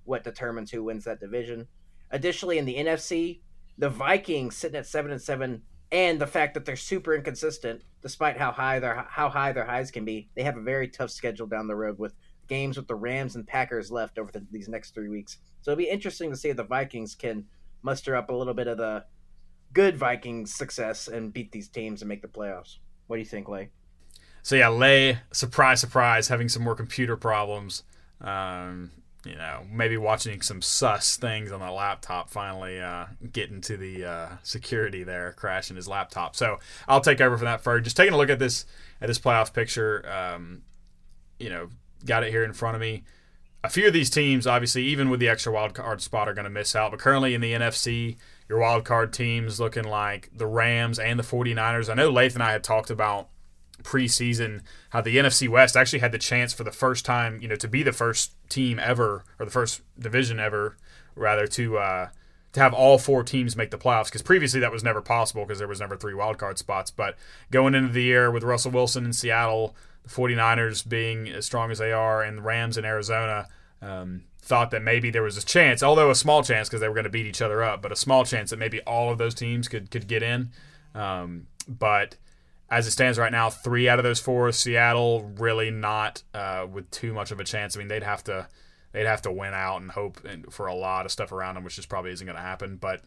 what determines who wins that division. Additionally, in the NFC, the Vikings sitting at seven and seven, and the fact that they're super inconsistent, despite how high their how high their highs can be, they have a very tough schedule down the road with games with the Rams and Packers left over the, these next three weeks. So it'll be interesting to see if the Vikings can muster up a little bit of the good Vikings success and beat these teams and make the playoffs. What do you think, Lay? So yeah, Lay, surprise, surprise, having some more computer problems. Um, you know, maybe watching some sus things on the laptop, finally uh, getting to the uh, security there, crashing his laptop. So I'll take over from that. For just taking a look at this at this playoff picture, um, you know, got it here in front of me. A few of these teams, obviously, even with the extra wild card spot, are going to miss out. But currently in the NFC, your wild card teams looking like the Rams and the 49ers. I know Lath and I had talked about preseason how the NFC West actually had the chance for the first time, you know, to be the first team ever or the first division ever, rather to uh, to have all four teams make the playoffs because previously that was never possible because there was never three wild card spots. But going into the year with Russell Wilson in Seattle, the 49ers being as strong as they are, and the Rams in Arizona, um, thought that maybe there was a chance, although a small chance because they were going to beat each other up, but a small chance that maybe all of those teams could could get in. Um, but as it stands right now, three out of those four, Seattle really not uh, with too much of a chance. I mean, they'd have to they'd have to win out and hope for a lot of stuff around them, which just probably isn't going to happen. But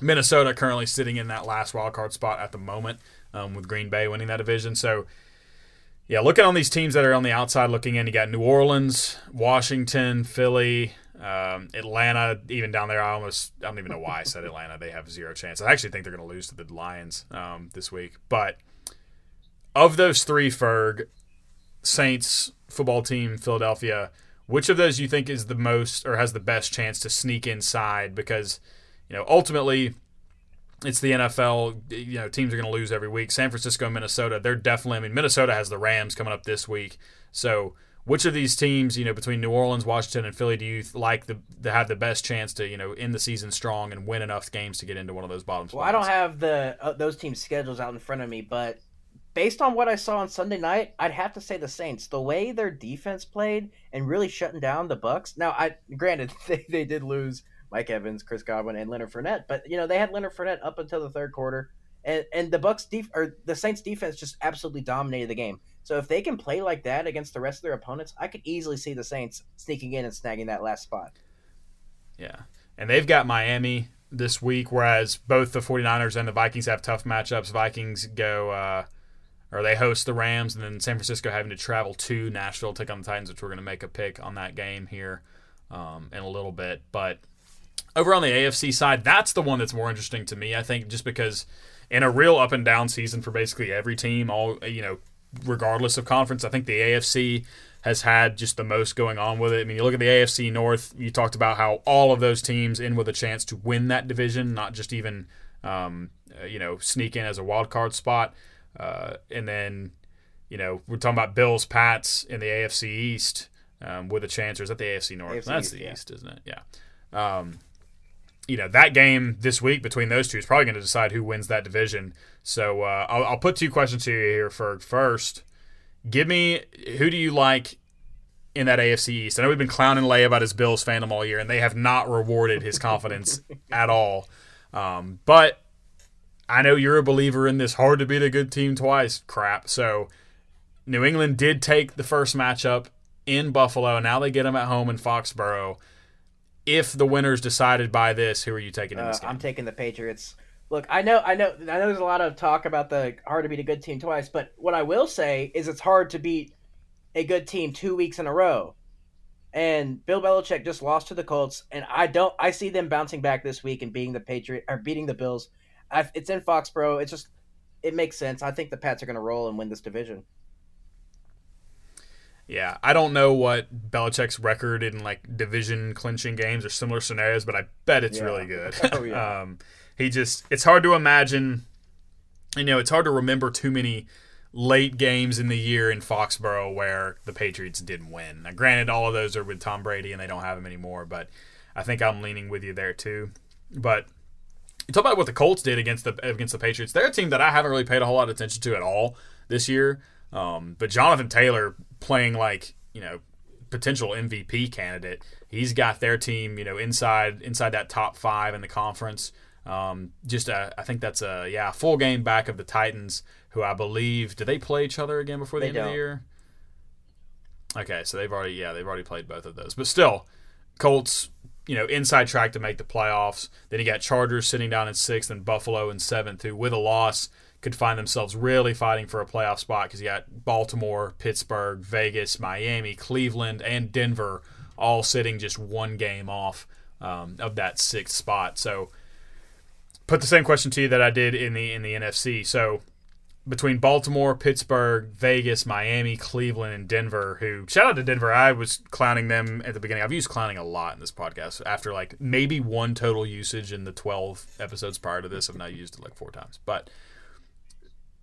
Minnesota currently sitting in that last wild card spot at the moment, um, with Green Bay winning that division. So yeah, looking on these teams that are on the outside looking in, you got New Orleans, Washington, Philly, um, Atlanta, even down there. I almost I don't even know why I said Atlanta. They have zero chance. I actually think they're going to lose to the Lions um, this week. But of those three, Ferg, Saints, football team, Philadelphia, which of those you think is the most or has the best chance to sneak inside? Because you know ultimately it's the NFL. You know, teams are going to lose every week. San Francisco, Minnesota, they're definitely. I mean, Minnesota has the Rams coming up this week. So, which of these teams, you know, between New Orleans, Washington, and Philly, do you like the to have the best chance to, you know, end the season strong and win enough games to get into one of those bottom spots? Well, I don't have the uh, those teams' schedules out in front of me, but based on what I saw on Sunday night, I'd have to say the Saints. The way their defense played and really shutting down the Bucs. Now, I granted they, they did lose Mike Evans, Chris Godwin, and Leonard Fournette. But you know they had Leonard Fournette up until the third quarter, and and the Bucs def- or the Saints defense just absolutely dominated the game. So if they can play like that against the rest of their opponents, I could easily see the Saints sneaking in and snagging that last spot. Yeah, and they've got Miami this week, whereas both the 49ers and the Vikings have tough matchups. Vikings go. Uh, or they host the Rams, and then San Francisco having to travel to Nashville, to take on the Titans, which we're going to make a pick on that game here um, in a little bit. But over on the AFC side, that's the one that's more interesting to me. I think just because in a real up and down season for basically every team, all you know, regardless of conference, I think the AFC has had just the most going on with it. I mean, you look at the AFC North. You talked about how all of those teams in with a chance to win that division, not just even um, uh, you know sneak in as a wild card spot. Uh, and then you know we're talking about Bills, Pats in the AFC East um, with a chance. Or is that the AFC North? AFC That's East, the yeah. East, isn't it? Yeah. Um, you know that game this week between those two is probably going to decide who wins that division. So uh, I'll, I'll put two questions to you here. For first, give me who do you like in that AFC East? I know we've been clowning Lay about his Bills fandom all year, and they have not rewarded his confidence at all. Um, but I know you're a believer in this hard to beat a good team twice crap. So New England did take the first matchup in Buffalo. Now they get them at home in Foxborough. If the winner's decided by this, who are you taking in Uh, this game? I'm taking the Patriots. Look, I know, I know, I know. There's a lot of talk about the hard to beat a good team twice, but what I will say is it's hard to beat a good team two weeks in a row. And Bill Belichick just lost to the Colts, and I don't. I see them bouncing back this week and beating the Patriot or beating the Bills. I, it's in Foxborough. It's just it makes sense. I think the Pats are going to roll and win this division. Yeah, I don't know what Belichick's record in like division clinching games or similar scenarios, but I bet it's Yeah. really good. Oh, yeah. um, he just it's hard to imagine. You know, it's hard to remember too many late games in the year in Foxborough where the Patriots didn't win. Now, granted, all of those are with Tom Brady and they don't have him anymore, but I think I'm leaning with you there too. But you talk about what the Colts did against the against the Patriots. They're a team that I haven't really paid a whole lot of attention to at all this year. Um, but Jonathan Taylor playing like you know potential MVP candidate. He's got their team you know inside inside that top five in the conference. Um, just a, I think that's a yeah full game back of the Titans, who I believe did they play each other again before the They end of the year? Okay, so they've already yeah they've already played both of those, but still, Colts you know inside track to make the playoffs. Then you got Chargers sitting down in sixth and Buffalo in seventh, who with a loss could find themselves really fighting for a playoff spot because you got Baltimore, Pittsburgh, Vegas, Miami, Cleveland, and Denver all sitting just one game off um, of that sixth spot. So put the same question to you that I did in the in the NFC. So between Baltimore, Pittsburgh, Vegas, Miami, Cleveland, and Denver, who shout out to Denver. I was clowning them at the beginning. I've used clowning a lot in this podcast after like maybe one total usage in the 12 episodes prior to this. I've now used it like four times. But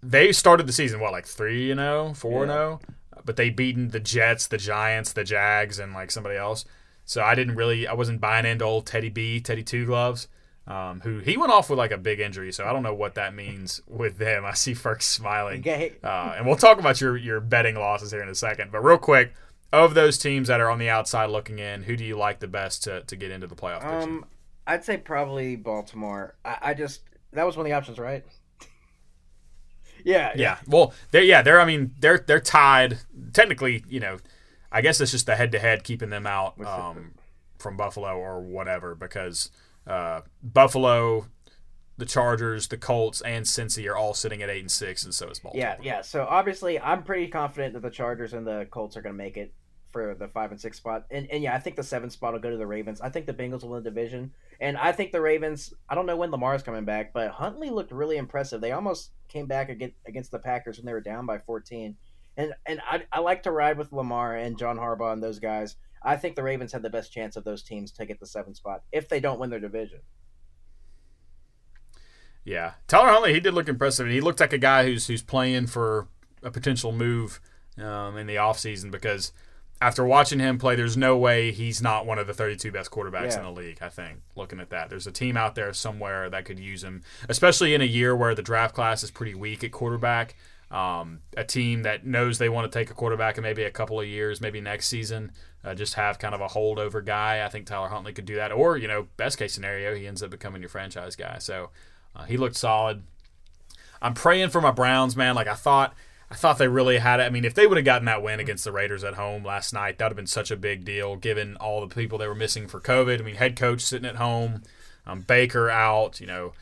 they started the season, what, like 3 and 0, 4 and 0? But they beaten the Jets, the Giants, the Jags, and like somebody else. So I didn't really, I wasn't buying into old Teddy B, Teddy Two Gloves um, who he went off with like a big injury, so I don't know what that means with them. I see Ferg smiling, Okay. uh, and we'll talk about your your betting losses here in a second. But real quick, of those teams that are on the outside looking in, who do you like the best to, to get into the playoff picture? Um, I'd say probably Baltimore. I, I just that was one of the options, right? yeah, yeah, well, they're yeah they're I mean they're they're tied technically. You know, I guess it's just the head to head keeping them out um, from Buffalo or whatever because uh, Buffalo the Chargers, the Colts, and Cincy are all sitting at eight and six, and so is Baltimore. Yeah, yeah. So obviously, I'm pretty confident that the Chargers and the Colts are going to make it for the five and six spot. And and yeah, I think the seven spot will go to the Ravens. I think the Bengals will win the division, and I think the Ravens. I don't know when Lamar's coming back, but Huntley looked really impressive. They almost came back against the Packers when they were down by 14. And and I, I like to ride with Lamar and John Harbaugh and those guys. I think the Ravens have the best chance of those teams to get the seventh spot if they don't win their division. Yeah, Tyler Huntley, he did look impressive. He looked like a guy who's who's playing for a potential move um, in the offseason because after watching him play, there's no way he's not one of the 32 best quarterbacks yeah. in the league. I think looking at that, there's a team out there somewhere that could use him, especially in a year where the draft class is pretty weak at quarterback. Um, a team that knows they want to take a quarterback in maybe a couple of years, maybe next season, uh, just have kind of a holdover guy. I think Tyler Huntley could do that, or you know, best case scenario, he ends up becoming your franchise guy. So uh, he looked solid. I'm praying for my Browns, man. Like I thought I thought they really had it. I mean, if they would have gotten that win against the Raiders at home last night, that would have been such a big deal given all the people they were missing for COVID. I mean, head coach sitting at home, um, Baker out, you know,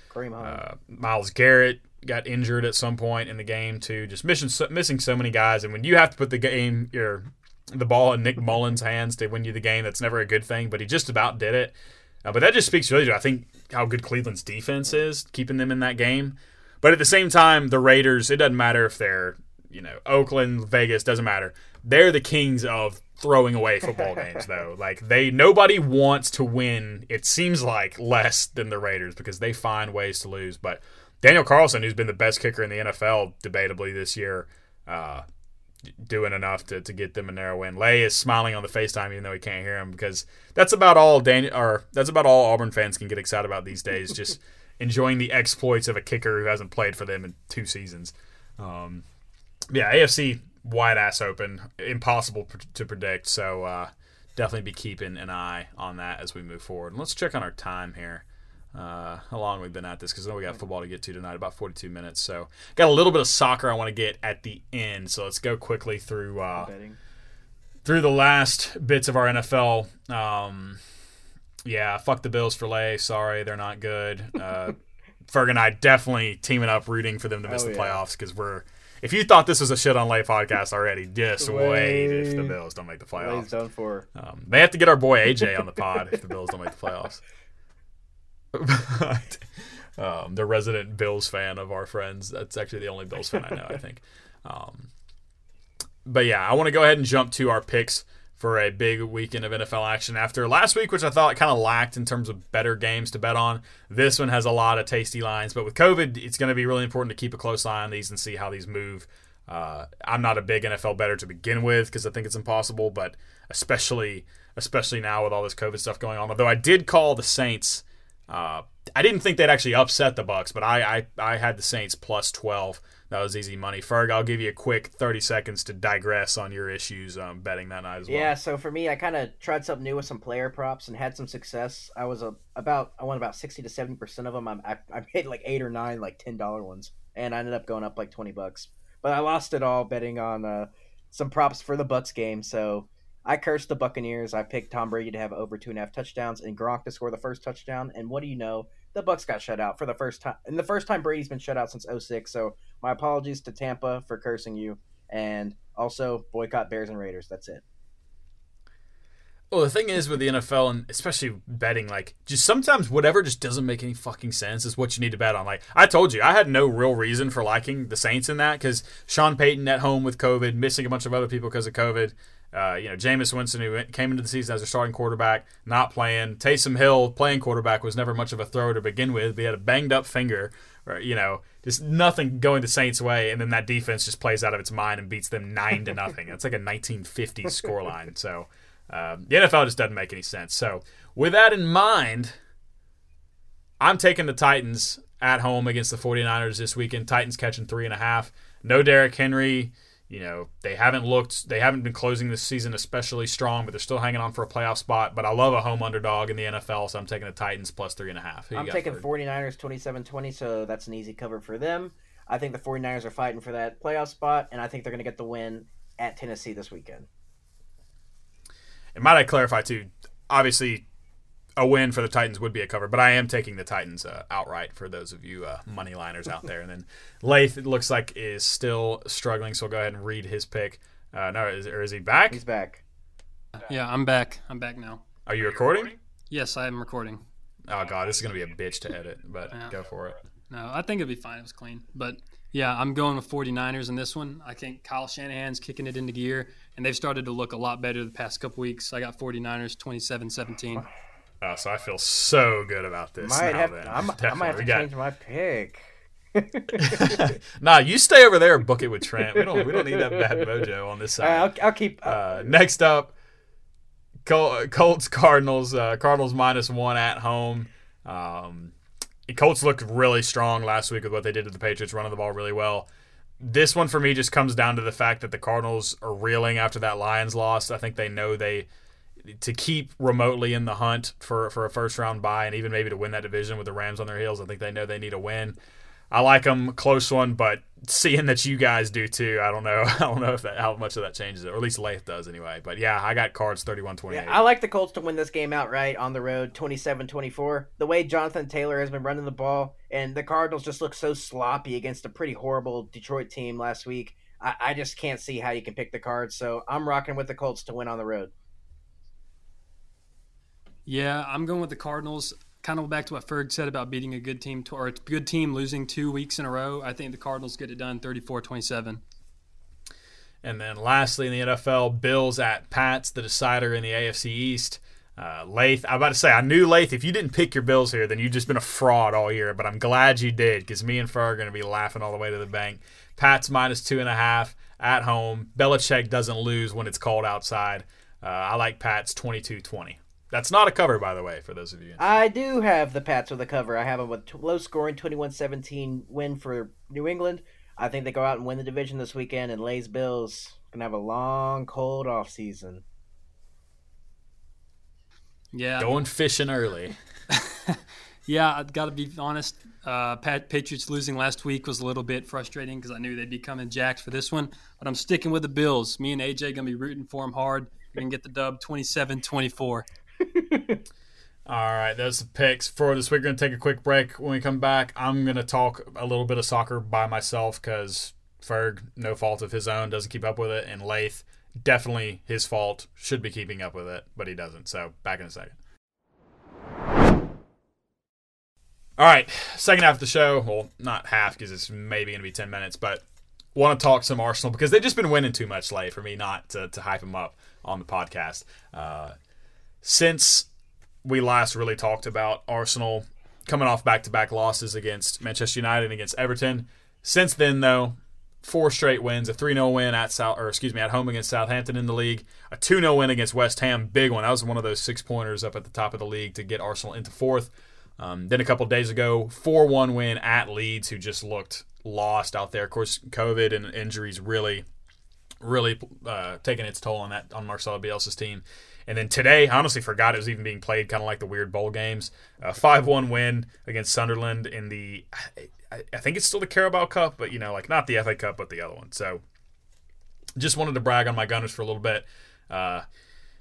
uh, Myles Garrett got injured at some point in the game too. Just missing missing so many guys, and when you have to put the game your the ball in Nick Mullens' hands to win you the game, that's never a good thing. But he just about did it. Uh, but that just speaks really to I think how good Cleveland's defense is, keeping them in that game. But at the same time, the Raiders, it doesn't matter if they're you know, Oakland, Vegas, doesn't matter. They're the kings of throwing away football games though. Like they nobody wants to win, it seems like less than the Raiders because they find ways to lose. But Daniel Carlson, who's been the best kicker in the NFL debatably this year, uh, doing enough to, to get them a narrow win. Lay is smiling on the FaceTime even though he can't hear him because that's about all Daniel or that's about all Auburn fans can get excited about these days. Just enjoying the exploits of a kicker who hasn't played for them in two seasons. Um, yeah, AFC wide ass open, impossible to predict. So uh, definitely be keeping an eye on that as we move forward. And let's check on our time here. Uh, how long we've been at this because I know we got football to get to tonight, about 42 minutes. So got a little bit of soccer I want to get at the end. So let's go quickly through uh, through the last bits of our NFL. Um, yeah, fuck the Bills for lay. Sorry, they're not good. Uh, Ferg and I definitely teaming up, rooting for them to miss oh, the playoffs because we're if you thought this was a shit on lay podcast already, just wait, wait if the Bills don't make the playoffs. Lay's done for. Um, they have to get our boy AJ on the pod if the Bills don't make the playoffs. but, um, the resident Bills fan of our friends. That's actually the only Bills fan I know. I think. Um, but yeah, I want to go ahead and jump to our picks for a big weekend of NFL action after last week, which I thought kind of lacked in terms of better games to bet on. This one has a lot of tasty lines, but with COVID, it's going to be really important to keep a close eye on these and see how these move. Uh, I'm not a big NFL better to begin with because I think it's impossible, but especially especially now with all this COVID stuff going on. Although I did call the Saints, uh, I didn't think they'd actually upset the Bucs, but I I, I had the Saints plus 12 that was easy money. Ferg, I'll give you a quick 30 seconds to digress on your issues um, betting that night as well. Yeah, so for me, I kind of tried something new with some player props and had some success. I was a, about, I won about 60 to 70% of them. I'm I made like eight or nine, like $10 ones, and I ended up going up like 20 bucks. But I lost it all betting on uh, some props for the Bucs game. So I cursed the Buccaneers. I picked Tom Brady to have over two and a half touchdowns and Gronk to score the first touchdown. And what do you know? The Bucs got shut out for the first time, and the first time Brady's been shut out since 06. So my apologies to Tampa for cursing you, and also boycott Bears and Raiders. That's it. Well, the thing is with the NFL and especially betting, like just sometimes whatever just doesn't make any fucking sense is what you need to bet on. Like I told you, I had no real reason for liking the Saints in that because Sean Payton at home with COVID, missing a bunch of other people because of COVID. Uh, you know, Jameis Winston, who came into the season as a starting quarterback, not playing. Taysom Hill, playing quarterback, was never much of a thrower to begin with. But he had a banged up finger, or, you know, just nothing going the Saints' way. And then that defense just plays out of its mind and beats them 9 to nothing. It's like a 1950s scoreline. So um, the NFL just doesn't make any sense. So with that in mind, I'm taking the Titans at home against the 49ers this weekend. Titans catching three and a half. No Derrick Henry. You know, they haven't looked, they haven't been closing this season especially strong, but they're still hanging on for a playoff spot. But I love a home underdog in the NFL, so I'm taking the Titans plus three and a half. I'm taking 49ers 27 20, so that's an easy cover for them. I think the 49ers are fighting for that playoff spot, and I think they're going to get the win at Tennessee this weekend. And might I clarify, too, obviously, a win for the Titans would be a cover, but I am taking the Titans uh, outright for those of you uh, money liners out there. And then Lath, it looks like, is still struggling, so we'll go ahead and read his pick. Uh, no, is, or is he back? He's back. Yeah, I'm back. I'm back now. Are you recording? Yes, I am recording. Oh god, this is gonna be a bitch to edit, but Yeah. go for it. No, I think it'll be fine. It was clean. But yeah, I'm going with 49ers in this one. I think Kyle Shanahan's kicking it into gear, and they've started to look a lot better the past couple weeks. I got 49ers 27 17. Oh, so I feel so good about this. Might now have, then. I'm, I might have to got- change my pick. nah, you stay over there, and book it with Trent. We don't we don't need that bad mojo on this All right, side. I'll, I'll keep. Uh, Uh, next up, Col- Colts Cardinals. Uh, Cardinals minus one at home. Um, Colts looked really strong last week with what they did to the Patriots, running the ball really well. This one for me just comes down to the fact that the Cardinals are reeling after that Lions loss. I think they know they to keep remotely in the hunt for for a first round bye and even maybe to win that division with the Rams on their heels. I think they know they need a win. I like them close one, but seeing that you guys do too, I don't know. I don't know if that how much of that changes it, or at least Lath does anyway. But yeah, I got cards 31-28. yeah, I like the Colts to win this game outright on the road, 27-24. The way Jonathan Taylor has been running the ball, and the Cardinals just look so sloppy against a pretty horrible Detroit team last week. I, I just can't see how you can pick the cards, so I'm rocking with the Colts to win on the road. Yeah, I'm going with the Cardinals. Kind of back to what Ferg said about beating a good team, to, or a good team losing two weeks in a row. I think the Cardinals get it done 34 27. And then lastly in the NFL, Bills at Pats, the decider in the AFC East. Uh, Lath, I'm about to say, I knew Lath. If you didn't pick your Bills here, then you've just been a fraud all year. But I'm glad you did because me and Fer are going to be laughing all the way to the bank. Pats minus two and a half at home. Belichick doesn't lose when it's cold outside. Uh, I like Pats 22 20. That's not a cover, by the way, for those of you. I do have the Pats with a cover. I have them with low scoring 21-17 win for New England. I think they go out and win the division this weekend, and Lay's Bills gonna have a long, cold off season. Yeah, Going fishing early. Yeah, I've got to be honest. Uh, Pat, Patriots losing last week was a little bit frustrating because I knew they'd be coming jacked for this one. But I'm sticking with the Bills. Me and AJ gonna be rooting for them hard. We're gonna get the dub 27-24. All right, those are the picks for this week. We're going to take a quick break. When we come back, I'm going to talk a little bit of soccer by myself because Ferg, no fault of his own, doesn't keep up with it. And Lath, definitely his fault, should be keeping up with it, but he doesn't. So, back in a second. All right, second half of the show. Well, not half because it's maybe going to be 10 minutes, but want to talk some Arsenal because they've just been winning too much late for me not to, to hype them up on the podcast. Uh, since we last really talked about Arsenal coming off back to back losses against Manchester United and against Everton. Since then, though, four straight wins, a 3 0 win at South or excuse me, at home against Southampton in the league, a 2 0 win against West Ham, big one. That was one of those six pointers up at the top of the league to get Arsenal into fourth. Um, then a couple days ago, 4 1 win at Leeds, who just looked lost out there. Of course, COVID and injuries really, really uh, taking its toll on that on Marcelo Bielsa's team. And then today, I honestly forgot it was even being played, kind of like the weird bowl games. A five-one win against Sunderland in the, I, I think it's still the Carabao Cup, but you know, like not the FA Cup, but the other one. So, just wanted to brag on my Gunners for a little bit. Uh,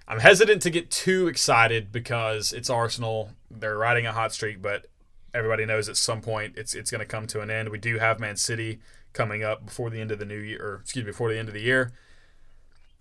I'm hesitant to get too excited because it's Arsenal. They're riding a hot streak, but everybody knows at some point it's it's going to come to an end. We do have Man City coming up before the end of the new year, or excuse me, before the end of the year.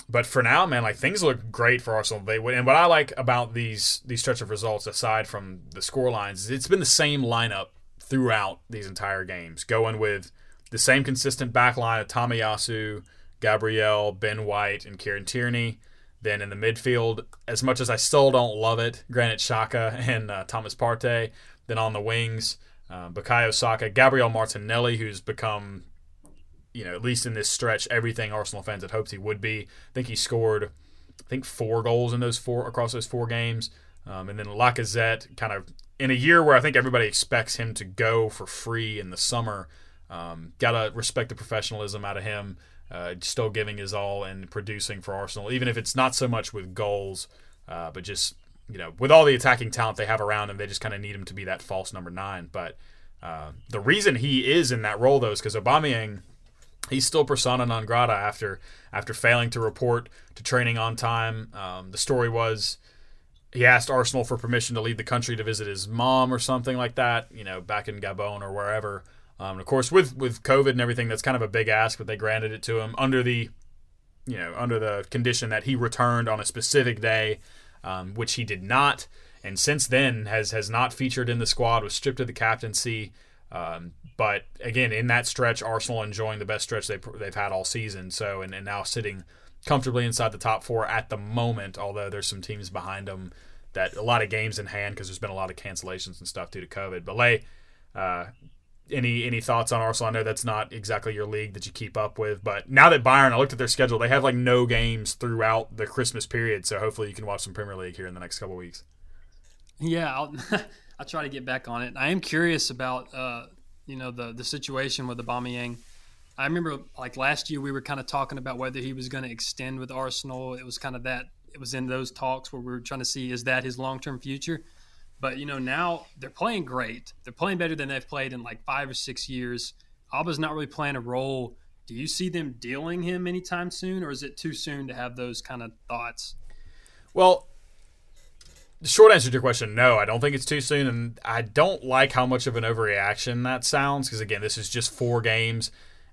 But for now, man, like things look great for Arsenal. They and what I like about these these stretch of results, aside from the score lines, it's been the same lineup throughout these entire games, going with the same consistent back line of Tomiyasu, Gabriel, Ben White, and Kieran Tierney. Then in the midfield, as much as I still don't love it, Granit Xhaka and uh, Thomas Partey. Then on the wings, uh, Bukayo Saka, Gabriel Martinelli, who's become, you know, at least in this stretch, everything Arsenal fans had hoped he would be. I think he scored, I think four goals in those four across those four games. Um, and then Lacazette, kind of in a year where I think everybody expects him to go for free in the summer. Um, gotta respect the professionalism out of him. Uh, still giving his all and producing for Arsenal, even if it's not so much with goals, uh, but just you know with all the attacking talent they have around him, they just kind of need him to be that false number nine. But uh, the reason he is in that role though is because Aubameyang, he's still persona non grata after after failing to report to training on time. Um, the story was he asked Arsenal for permission to leave the country to visit his mom or something like that. You know, back in Gabon or wherever. Um, of course, with with COVID and everything, that's kind of a big ask, but they granted it to him under the, you know, under the condition that he returned on a specific day, um, which he did not, and since then has has not featured in the squad, was stripped of the captaincy. Um, but again, in that stretch, Arsenal enjoying the best stretch they've, they've had all season. So and, and now sitting comfortably inside the top four at the moment. Although there's some teams behind them that a lot of games in hand because there's been a lot of cancellations and stuff due to COVID. But Lay, uh, any any thoughts on Arsenal? I know that's not exactly your league that you keep up with, but now that Bayern, I looked at their schedule, they have like no games throughout the Christmas period, so hopefully you can watch some Premier League here in the next couple weeks. Yeah, I'll, I'll try to get back on it. I am curious about uh, you know the the situation with Aubameyang. I remember like last year we were kind of talking about whether he was going to extend with Arsenal. It was kind of that it was in those talks where we were trying to see is that his long term future. But you know now they're playing great. They're playing better than they've played in like five or six years. Auba's not really playing a role. Do you see them dealing him anytime soon, or is it too soon to have those kind of thoughts? Well, short answer to your question, no, I don't think it's too soon, and I don't like how much of an overreaction that sounds because again, this is just four games,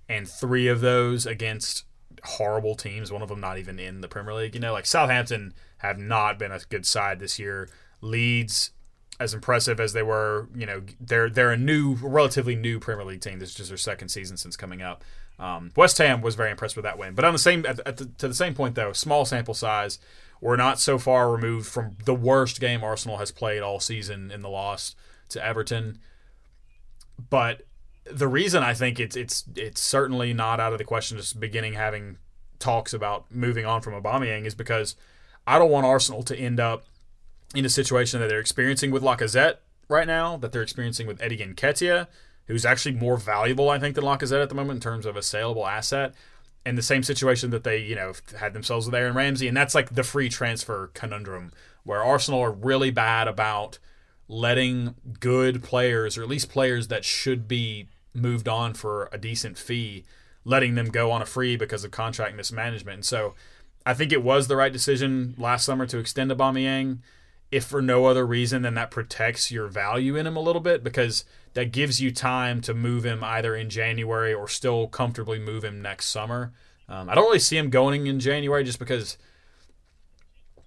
and three of those against horrible teams. One of them not even in the Premier League. You know, like Southampton have not been a good side this year. Leeds as impressive as they were, you know, they're they're a new, relatively new Premier League team. This is just their second season since coming up. Um, West Ham was very impressed with that win, but on the same at, the, to the same point though, small sample size. We're not so far removed from the worst game Arsenal has played all season in the loss to Everton. But the reason I think it's it's it's certainly not out of the question just beginning having talks about moving on from Aubameyang is because I don't want Arsenal to end up in a situation that they're experiencing with Lacazette right now, that they're experiencing with Eddie Nketiah, who's actually more valuable, I think, than Lacazette at the moment in terms of a saleable asset. And the same situation that they, you know, had themselves with Aaron Ramsey, and that's like the free transfer conundrum, where Arsenal are really bad about letting good players, or at least players that should be moved on for a decent fee, letting them go on a free because of contract mismanagement. And so, I think it was the right decision last summer to extend Aubameyang if for no other reason than that protects your value in him a little bit because that gives you time to move him either in January or still comfortably move him next summer. Um, I don't really see him going in January just because,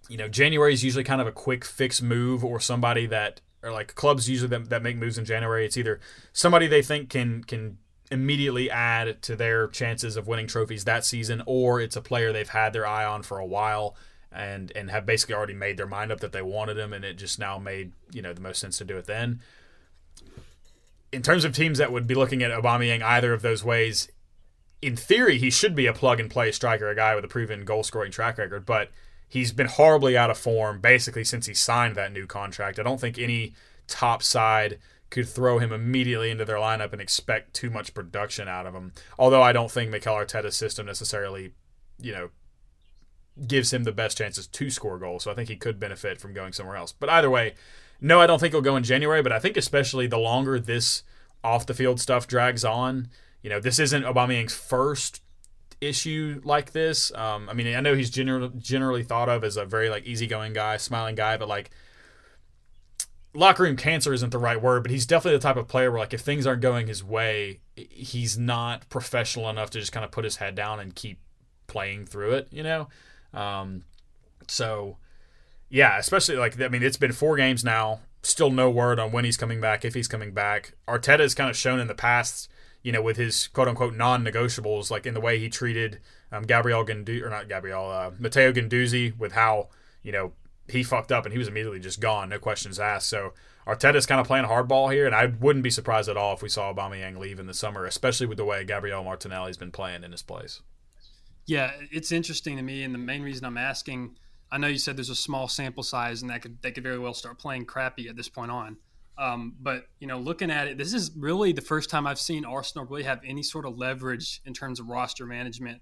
you know, January is usually kind of a quick fix move or somebody that, or like clubs usually that, that make moves in January. It's either somebody they think can can immediately add to their chances of winning trophies that season, or it's a player they've had their eye on for a while and and have basically already made their mind up that they wanted him, and it just now made you know the most sense to do it then. In terms of teams that would be looking at Aubameyang either of those ways, in theory he should be a plug and play striker, a guy with a proven goal scoring track record, but he's been horribly out of form basically since he signed that new contract. I don't think any top side could throw him immediately into their lineup and expect too much production out of him. Although I don't think Mikel Arteta's system necessarily, you know, gives him the best chances to score goals. So I think he could benefit from going somewhere else. But either way, no, I don't think he'll go in January. But I think especially the longer this off the field stuff drags on, you know, this isn't Aubameyang's first issue like this. Um, I mean, I know he's generally generally thought of as a very like easygoing guy, smiling guy, but like locker room cancer isn't the right word, but he's definitely the type of player where like if things aren't going his way, he's not professional enough to just kind of put his head down and keep playing through it, you know. Um, so, yeah, especially like I mean, it's been four games now. Still no word on when he's coming back, if he's coming back. Arteta has kind of shown in the past, you know, with his quote unquote non-negotiables, like in the way he treated um, Gabriel Gandu or not Gabriel, uh, Matteo Guendouzi, with how you know he fucked up and he was immediately just gone, no questions asked. So Arteta's kind of playing hardball here, and I wouldn't be surprised at all if we saw Aubameyang leave in the summer, especially with the way Gabriel Martinelli's been playing in his place. Yeah, it's interesting to me, and the main reason I'm asking, I know you said there's a small sample size, and that could they could very well start playing crappy at this point on. Um, but you know, looking at it, this is really the first time I've seen Arsenal really have any sort of leverage in terms of roster management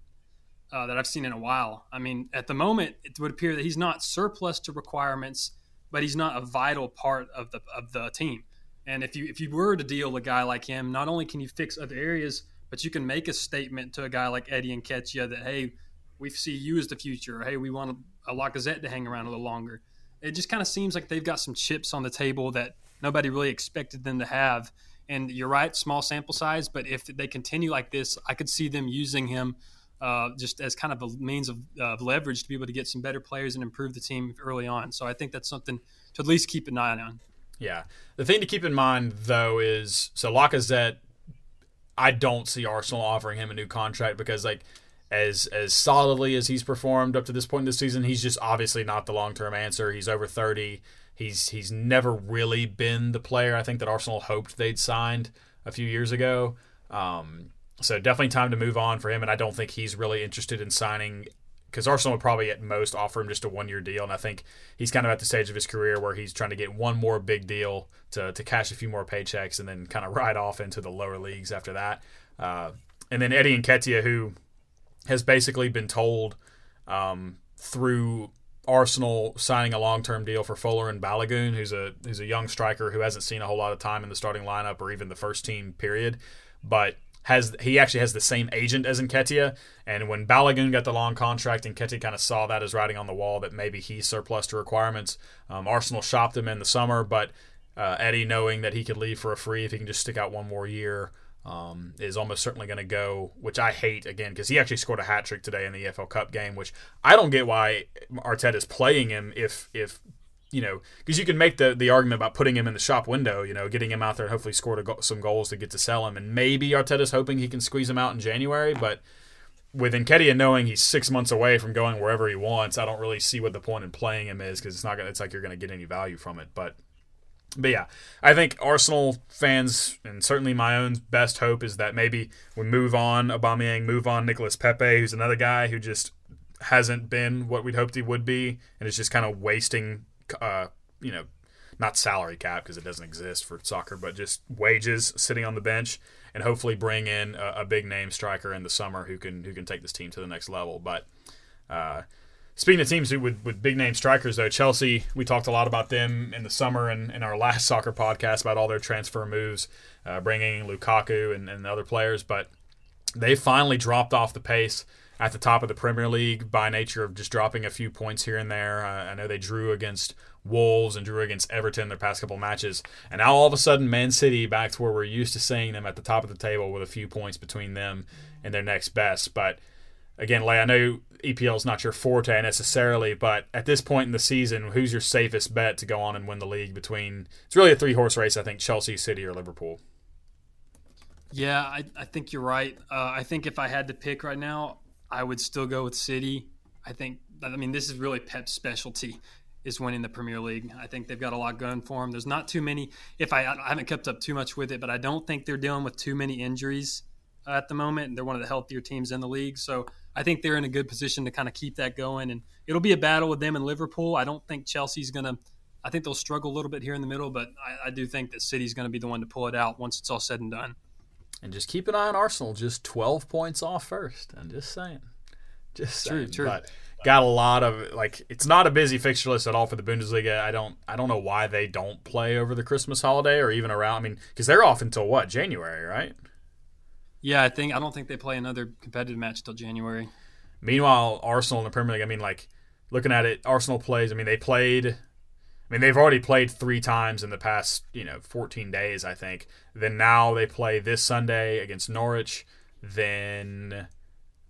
uh, that I've seen in a while. I mean, at the moment, it would appear that he's not surplus to requirements, but he's not a vital part of the of the team. And if you if you were to deal a guy like him, not only can you fix other areas but you can make a statement to a guy like Eddie Nketiah that hey, we see you as the future. Or, hey, we want a Lacazette to hang around a little longer. it just kind of seems like they've got some chips on the table that nobody really expected them to have. And you're right, small sample size, but if they continue like this, I could see them using him uh, just as kind of a means of, uh, leverage to be able to get some better players and improve the team early on. So I think that's something to at least keep an eye on. Yeah. The thing to keep in mind, though, is so Lacazette, I don't see Arsenal offering him a new contract because, like, as as solidly as he's performed up to this point in the season, he's just obviously not the long term answer. He's over thirty. He's he's never really been the player I think that Arsenal hoped they'd signed a few years ago. Um, so definitely time to move on for him, and I don't think he's really interested in signing because Arsenal would probably at most offer him just a one year deal, and I think he's kind of at the stage of his career where he's trying to get one more big deal to to cash a few more paychecks and then kind of ride off into the lower leagues after that. Uh, and then Eddie Nketiah, who has basically been told um, through Arsenal signing a long-term deal for Folarin Balogun, who's a who's a young striker who hasn't seen a whole lot of time in the starting lineup or even the first team period, but has he actually has the same agent as Nketiah. And when Balogun got the long contract, Nketiah kind of saw that as writing on the wall that maybe he's surplus to requirements. Um, Arsenal shopped him in the summer, but uh, Eddie, knowing that he could leave for a free if he can just stick out one more year, um, is almost certainly going to go, which I hate again because he actually scored a hat trick today in the EFL Cup game, which I don't get why Arteta is playing him if if you know because you can make the the argument about putting him in the shop window, you know, getting him out there and hopefully score go- some goals to get to sell him, and maybe Arteta's hoping he can squeeze him out in January, but. With Nketiah knowing he's six months away from going wherever he wants, I don't really see what the point in playing him is because it's not gonna. It's like you're going to get any value from it. But but yeah, I think Arsenal fans and certainly my own best hope is that maybe we move on Aubameyang, move on Nicolas Pepe, who's another guy who just hasn't been what we'd hoped he would be, and is just kind of wasting, uh, you know, not salary cap because it doesn't exist for soccer, but just wages sitting on the bench, and hopefully bring in a, a big name striker in the summer who can who can take this team to the next level. But uh, Speaking of teams with, with big name strikers, though, Chelsea, we talked a lot about them in the summer and in our last soccer podcast about all their transfer moves, uh, bringing Lukaku and, and other players, but they finally dropped off the pace at the top of the Premier League by nature of just dropping a few points here and there. Uh, I know they drew against Wolves and drew against Everton their past couple matches, and now all of a sudden, Man City back to where we're used to seeing them at the top of the table with a few points between them and their next best, but again, Lay, I know EPL is not your forte necessarily, but at this point in the season, who's your safest bet to go on and win the league between? It's really a three horse race, I think Chelsea, City, or Liverpool. Yeah, I, I think you're right. Uh, I think if I had to pick right now, I would still go with City. I think, I mean, this is really Pep's specialty is winning the Premier League. I think they've got a lot going for them. There's not too many. If I, I haven't kept up too much with it, but I don't think they're dealing with too many injuries uh, at the moment, and they're one of the healthier teams in the league. So I think they're in a good position to kind of keep that going. And it'll be a battle with them and Liverpool. I don't think Chelsea's going to. I think they'll struggle a little bit here in the middle, but I, I do think that City's going to be the one to pull it out once it's all said and done. And just keep an eye on Arsenal, just 12 points off first. I'm just saying. Just saying. True, true. But got a lot of like it's not a busy fixture list at all for the Bundesliga. I don't I don't know why they don't play over the Christmas holiday or even around. I mean, because they're off until what January, right? Yeah, I think I don't think they play another competitive match till January. Meanwhile, Arsenal in the Premier League, I mean, like looking at it, Arsenal plays. I mean, they played. Mean, they've already played three times in the past, you know, 14 days, I think. Then now they play this Sunday against Norwich. Then,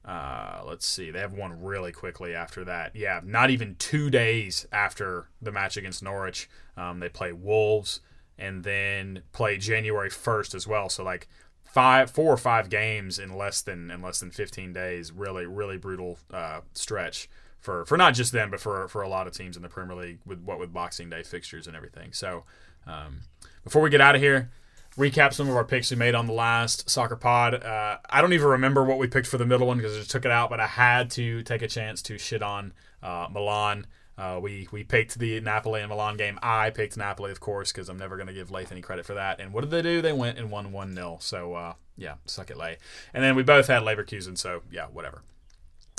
uh, let's see, they have one really quickly after that. Yeah, not even two days after the match against Norwich, um, they play Wolves and then play January 1st as well. So, like, five, four or five games in less than in less than 15 days. Really, really brutal uh, stretch for for not just them, but for for a lot of teams in the Premier League with what with Boxing Day fixtures and everything. So, um, before we get out of here. Recap some of our picks we made on the last soccer pod. Uh, I don't even remember what we picked for the middle one because I just took it out, but I had to take a chance to shit on uh, Milan. Uh, we we picked the Napoli and Milan game. I picked Napoli, of course, because I'm never going to give Lath any credit for that. And what did they do? They went and won 1 0. So, uh, yeah, suck it, Lay. And then we both had Leverkusen, so yeah, whatever.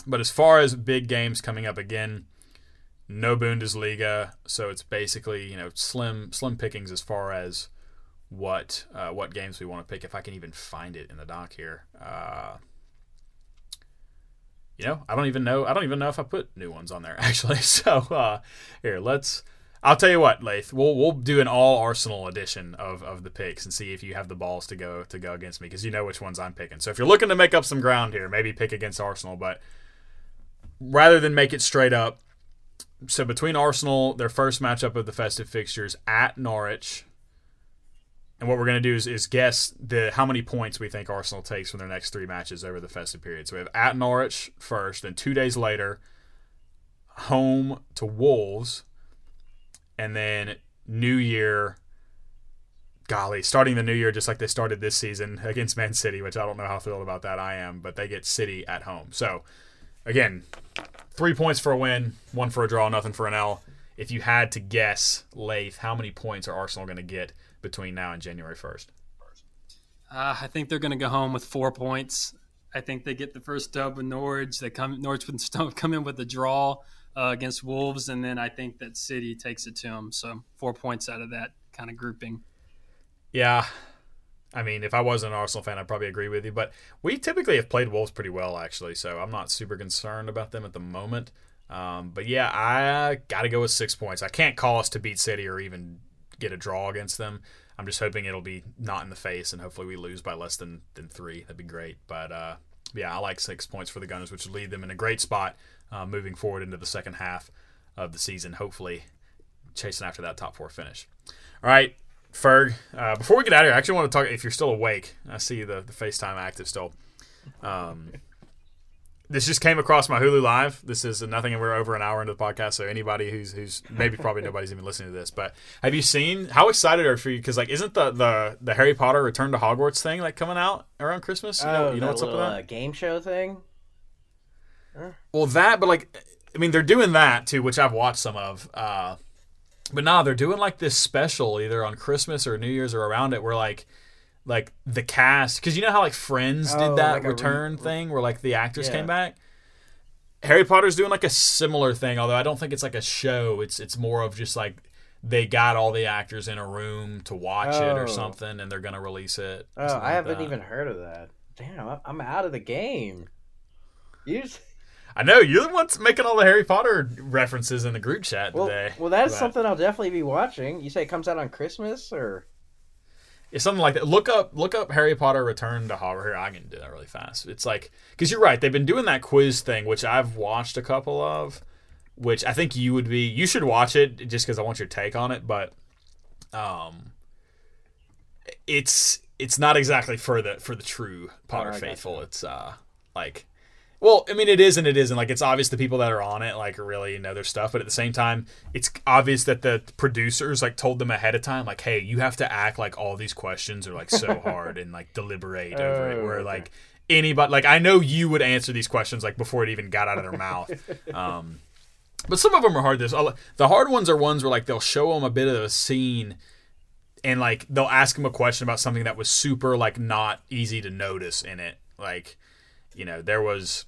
But as far as big games coming up again, no Bundesliga, so it's basically you know slim slim pickings as far as what uh, what games we want to pick. If I can even find it in the doc here. Uh, you know, I don't even know. I don't even know if I put new ones on there actually. So uh, here, let's I'll tell you what, Lath. We'll we'll do an all Arsenal edition of, of the picks and see if you have the balls to go to go against me because you know which ones I'm picking. So if you're looking to make up some ground here, maybe pick against Arsenal. But rather than make it straight up, so between Arsenal, their first matchup of the festive fixtures at Norwich, and what we're going to do is, is guess the how many points we think Arsenal takes from their next three matches over the festive period. So we have at Norwich first, then two days later, home to Wolves and then New Year. Golly, starting the new year just like they started this season against Man City, which I don't know how thrilled about that I am, but they get City at home. So, again, three points for a win, one for a draw, nothing for an L. If you had to guess, Lath, how many points are Arsenal going to get between now and January 1st? Uh, I think they're going to go home with four points. I think they get the first dub with Norwich. They come Norwich would come in with a draw uh, against Wolves, and then I think that City takes it to them. So four points out of that kind of grouping. Yeah, I mean, if I wasn't an Arsenal fan, I'd probably agree with you. But we typically have played Wolves pretty well, actually, so I'm not super concerned about them at the moment. Um, but yeah, I got to go with six points. I can't call us to beat City or even get a draw against them. I'm just hoping it'll be not in the face, and hopefully we lose by less than than three. That'd be great. But uh, yeah, I like six points for the Gunners, which would lead them in a great spot uh, moving forward into the second half of the season. Hopefully, chasing after that top four finish. All right, Ferg. Uh, before we get out of here, I actually want to talk. If you're still awake, I see the the FaceTime active still. Um, this just came across my Hulu Live. This is nothing, and we're over an hour into the podcast. So anybody who's who's maybe probably nobody's even listening to this, but have you seen how excited are for you? Because like, isn't the the the Harry Potter Return to Hogwarts thing like coming out around Christmas? You know, oh, you know what's little, up with that? Uh, game show thing. Well, that, but like, I mean, they're doing that too, which I've watched some of. Uh, but now nah, they're doing like this special either on Christmas or New Year's or around it, where like, like the cast, because you know how like Friends Oh, did that like return re- thing where like the actors Yeah. came back. Harry Potter's doing like a similar thing, although I don't think it's like a show. It's it's more of just like they got all the actors in a room to watch it or Oh. something, and they're gonna release it. Oh, I haven't even heard of that. Damn, I'm out of the game. You just, I know you're the ones making all the Harry Potter references in the group chat well, today. well, that's But- something I'll definitely be watching. You say it comes out on Christmas or? It's something like that. Look up, look up Harry Potter Return to Hogwarts. Here, I can do that really fast. It's like because you're right. They've been doing that quiz thing, which I've watched a couple of, which I think you would be. You should watch it just because I want your take on it. But, um, it's it's not exactly for the for the true Potter Oh, faithful. It's uh like. Well, I mean, it is and it isn't. Like, it's obvious the people that are on it like really know their stuff, but at the same time, it's obvious that the producers like told them ahead of time, like, "Hey, you have to act like all these questions are like so hard and like deliberate over it." Oh, Where okay. like anybody, like, I know you would answer these questions like before it even got out of their mouth. Um, but some of them are hard. This the hard ones are ones where like they'll show them a bit of a scene and like they'll ask him a question about something that was super like not easy to notice in it like you know there was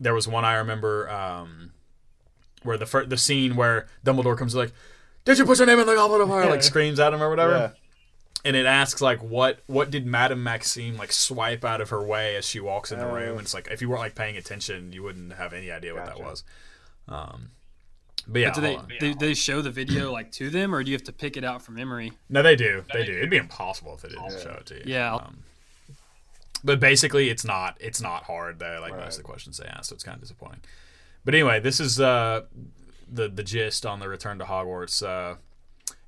there was one i remember um where the fir- the scene where dumbledore comes like did you put your name in the goblet of fire like screams at him or whatever Yeah. and it asks like what what did madame maxime like swipe out of her way as she walks in the Oh. room and it's like if you weren't like paying attention you wouldn't have any idea what that was um but yeah But do they, hold on. do they show the video like to them, or do you have to pick it out from memory? No, they do. They do. It'd be impossible if they didn't show it to you. Yeah. Um, but basically, it's not. It's not hard though. Like most of the questions they ask, so it's kind of disappointing. But anyway, this is uh, the the gist on the Return to Hogwarts. Uh,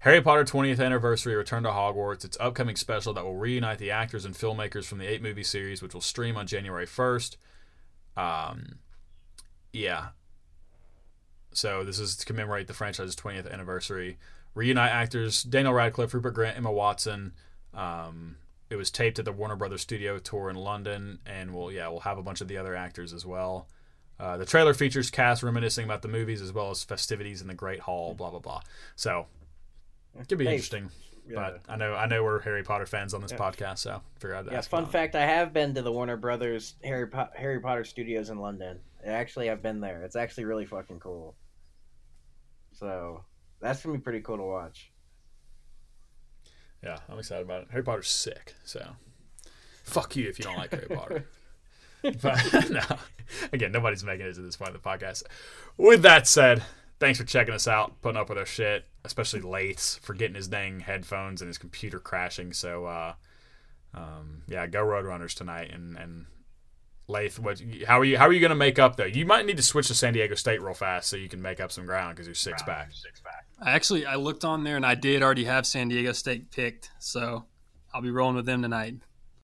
Harry Potter 20th anniversary Return to Hogwarts. Its upcoming special that will reunite the actors and filmmakers from the eight movie series, which will stream on January 1st. Um, yeah. So this is to commemorate the franchise's 20th anniversary. Reunite actors Daniel Radcliffe, Rupert Grint, Emma Watson. Um, it was taped at the Warner Brothers Studio tour in London, and we'll yeah we'll have a bunch of the other actors as well. Uh, the trailer features cast reminiscing about the movies as well as festivities in the Great Hall. Blah blah blah. So it could be Hey, interesting. But I know I know we're Harry Potter fans on this Yeah. podcast, so figure out. Yeah, fun fact: I have been to the Warner Brothers Harry po- Harry Potter studios in London. Actually, I've been there. It's actually really fucking cool. So that's gonna be pretty cool to watch. Yeah, I'm excited about it. Harry Potter's sick, so fuck you if you don't like Harry Potter. But no, again, nobody's making it to this point of the podcast. With that said, thanks for checking us out, putting up with our shit. especially Lath's for getting his dang headphones and his computer crashing. So, uh, um, yeah, go Roadrunners tonight. And, and Lath, what? How are you? How are you going to make up though? You might need to switch to San Diego State real fast so you can make up some ground because you're six back. I actually I looked on there and I did already have San Diego State picked, so I'll be rolling with them tonight.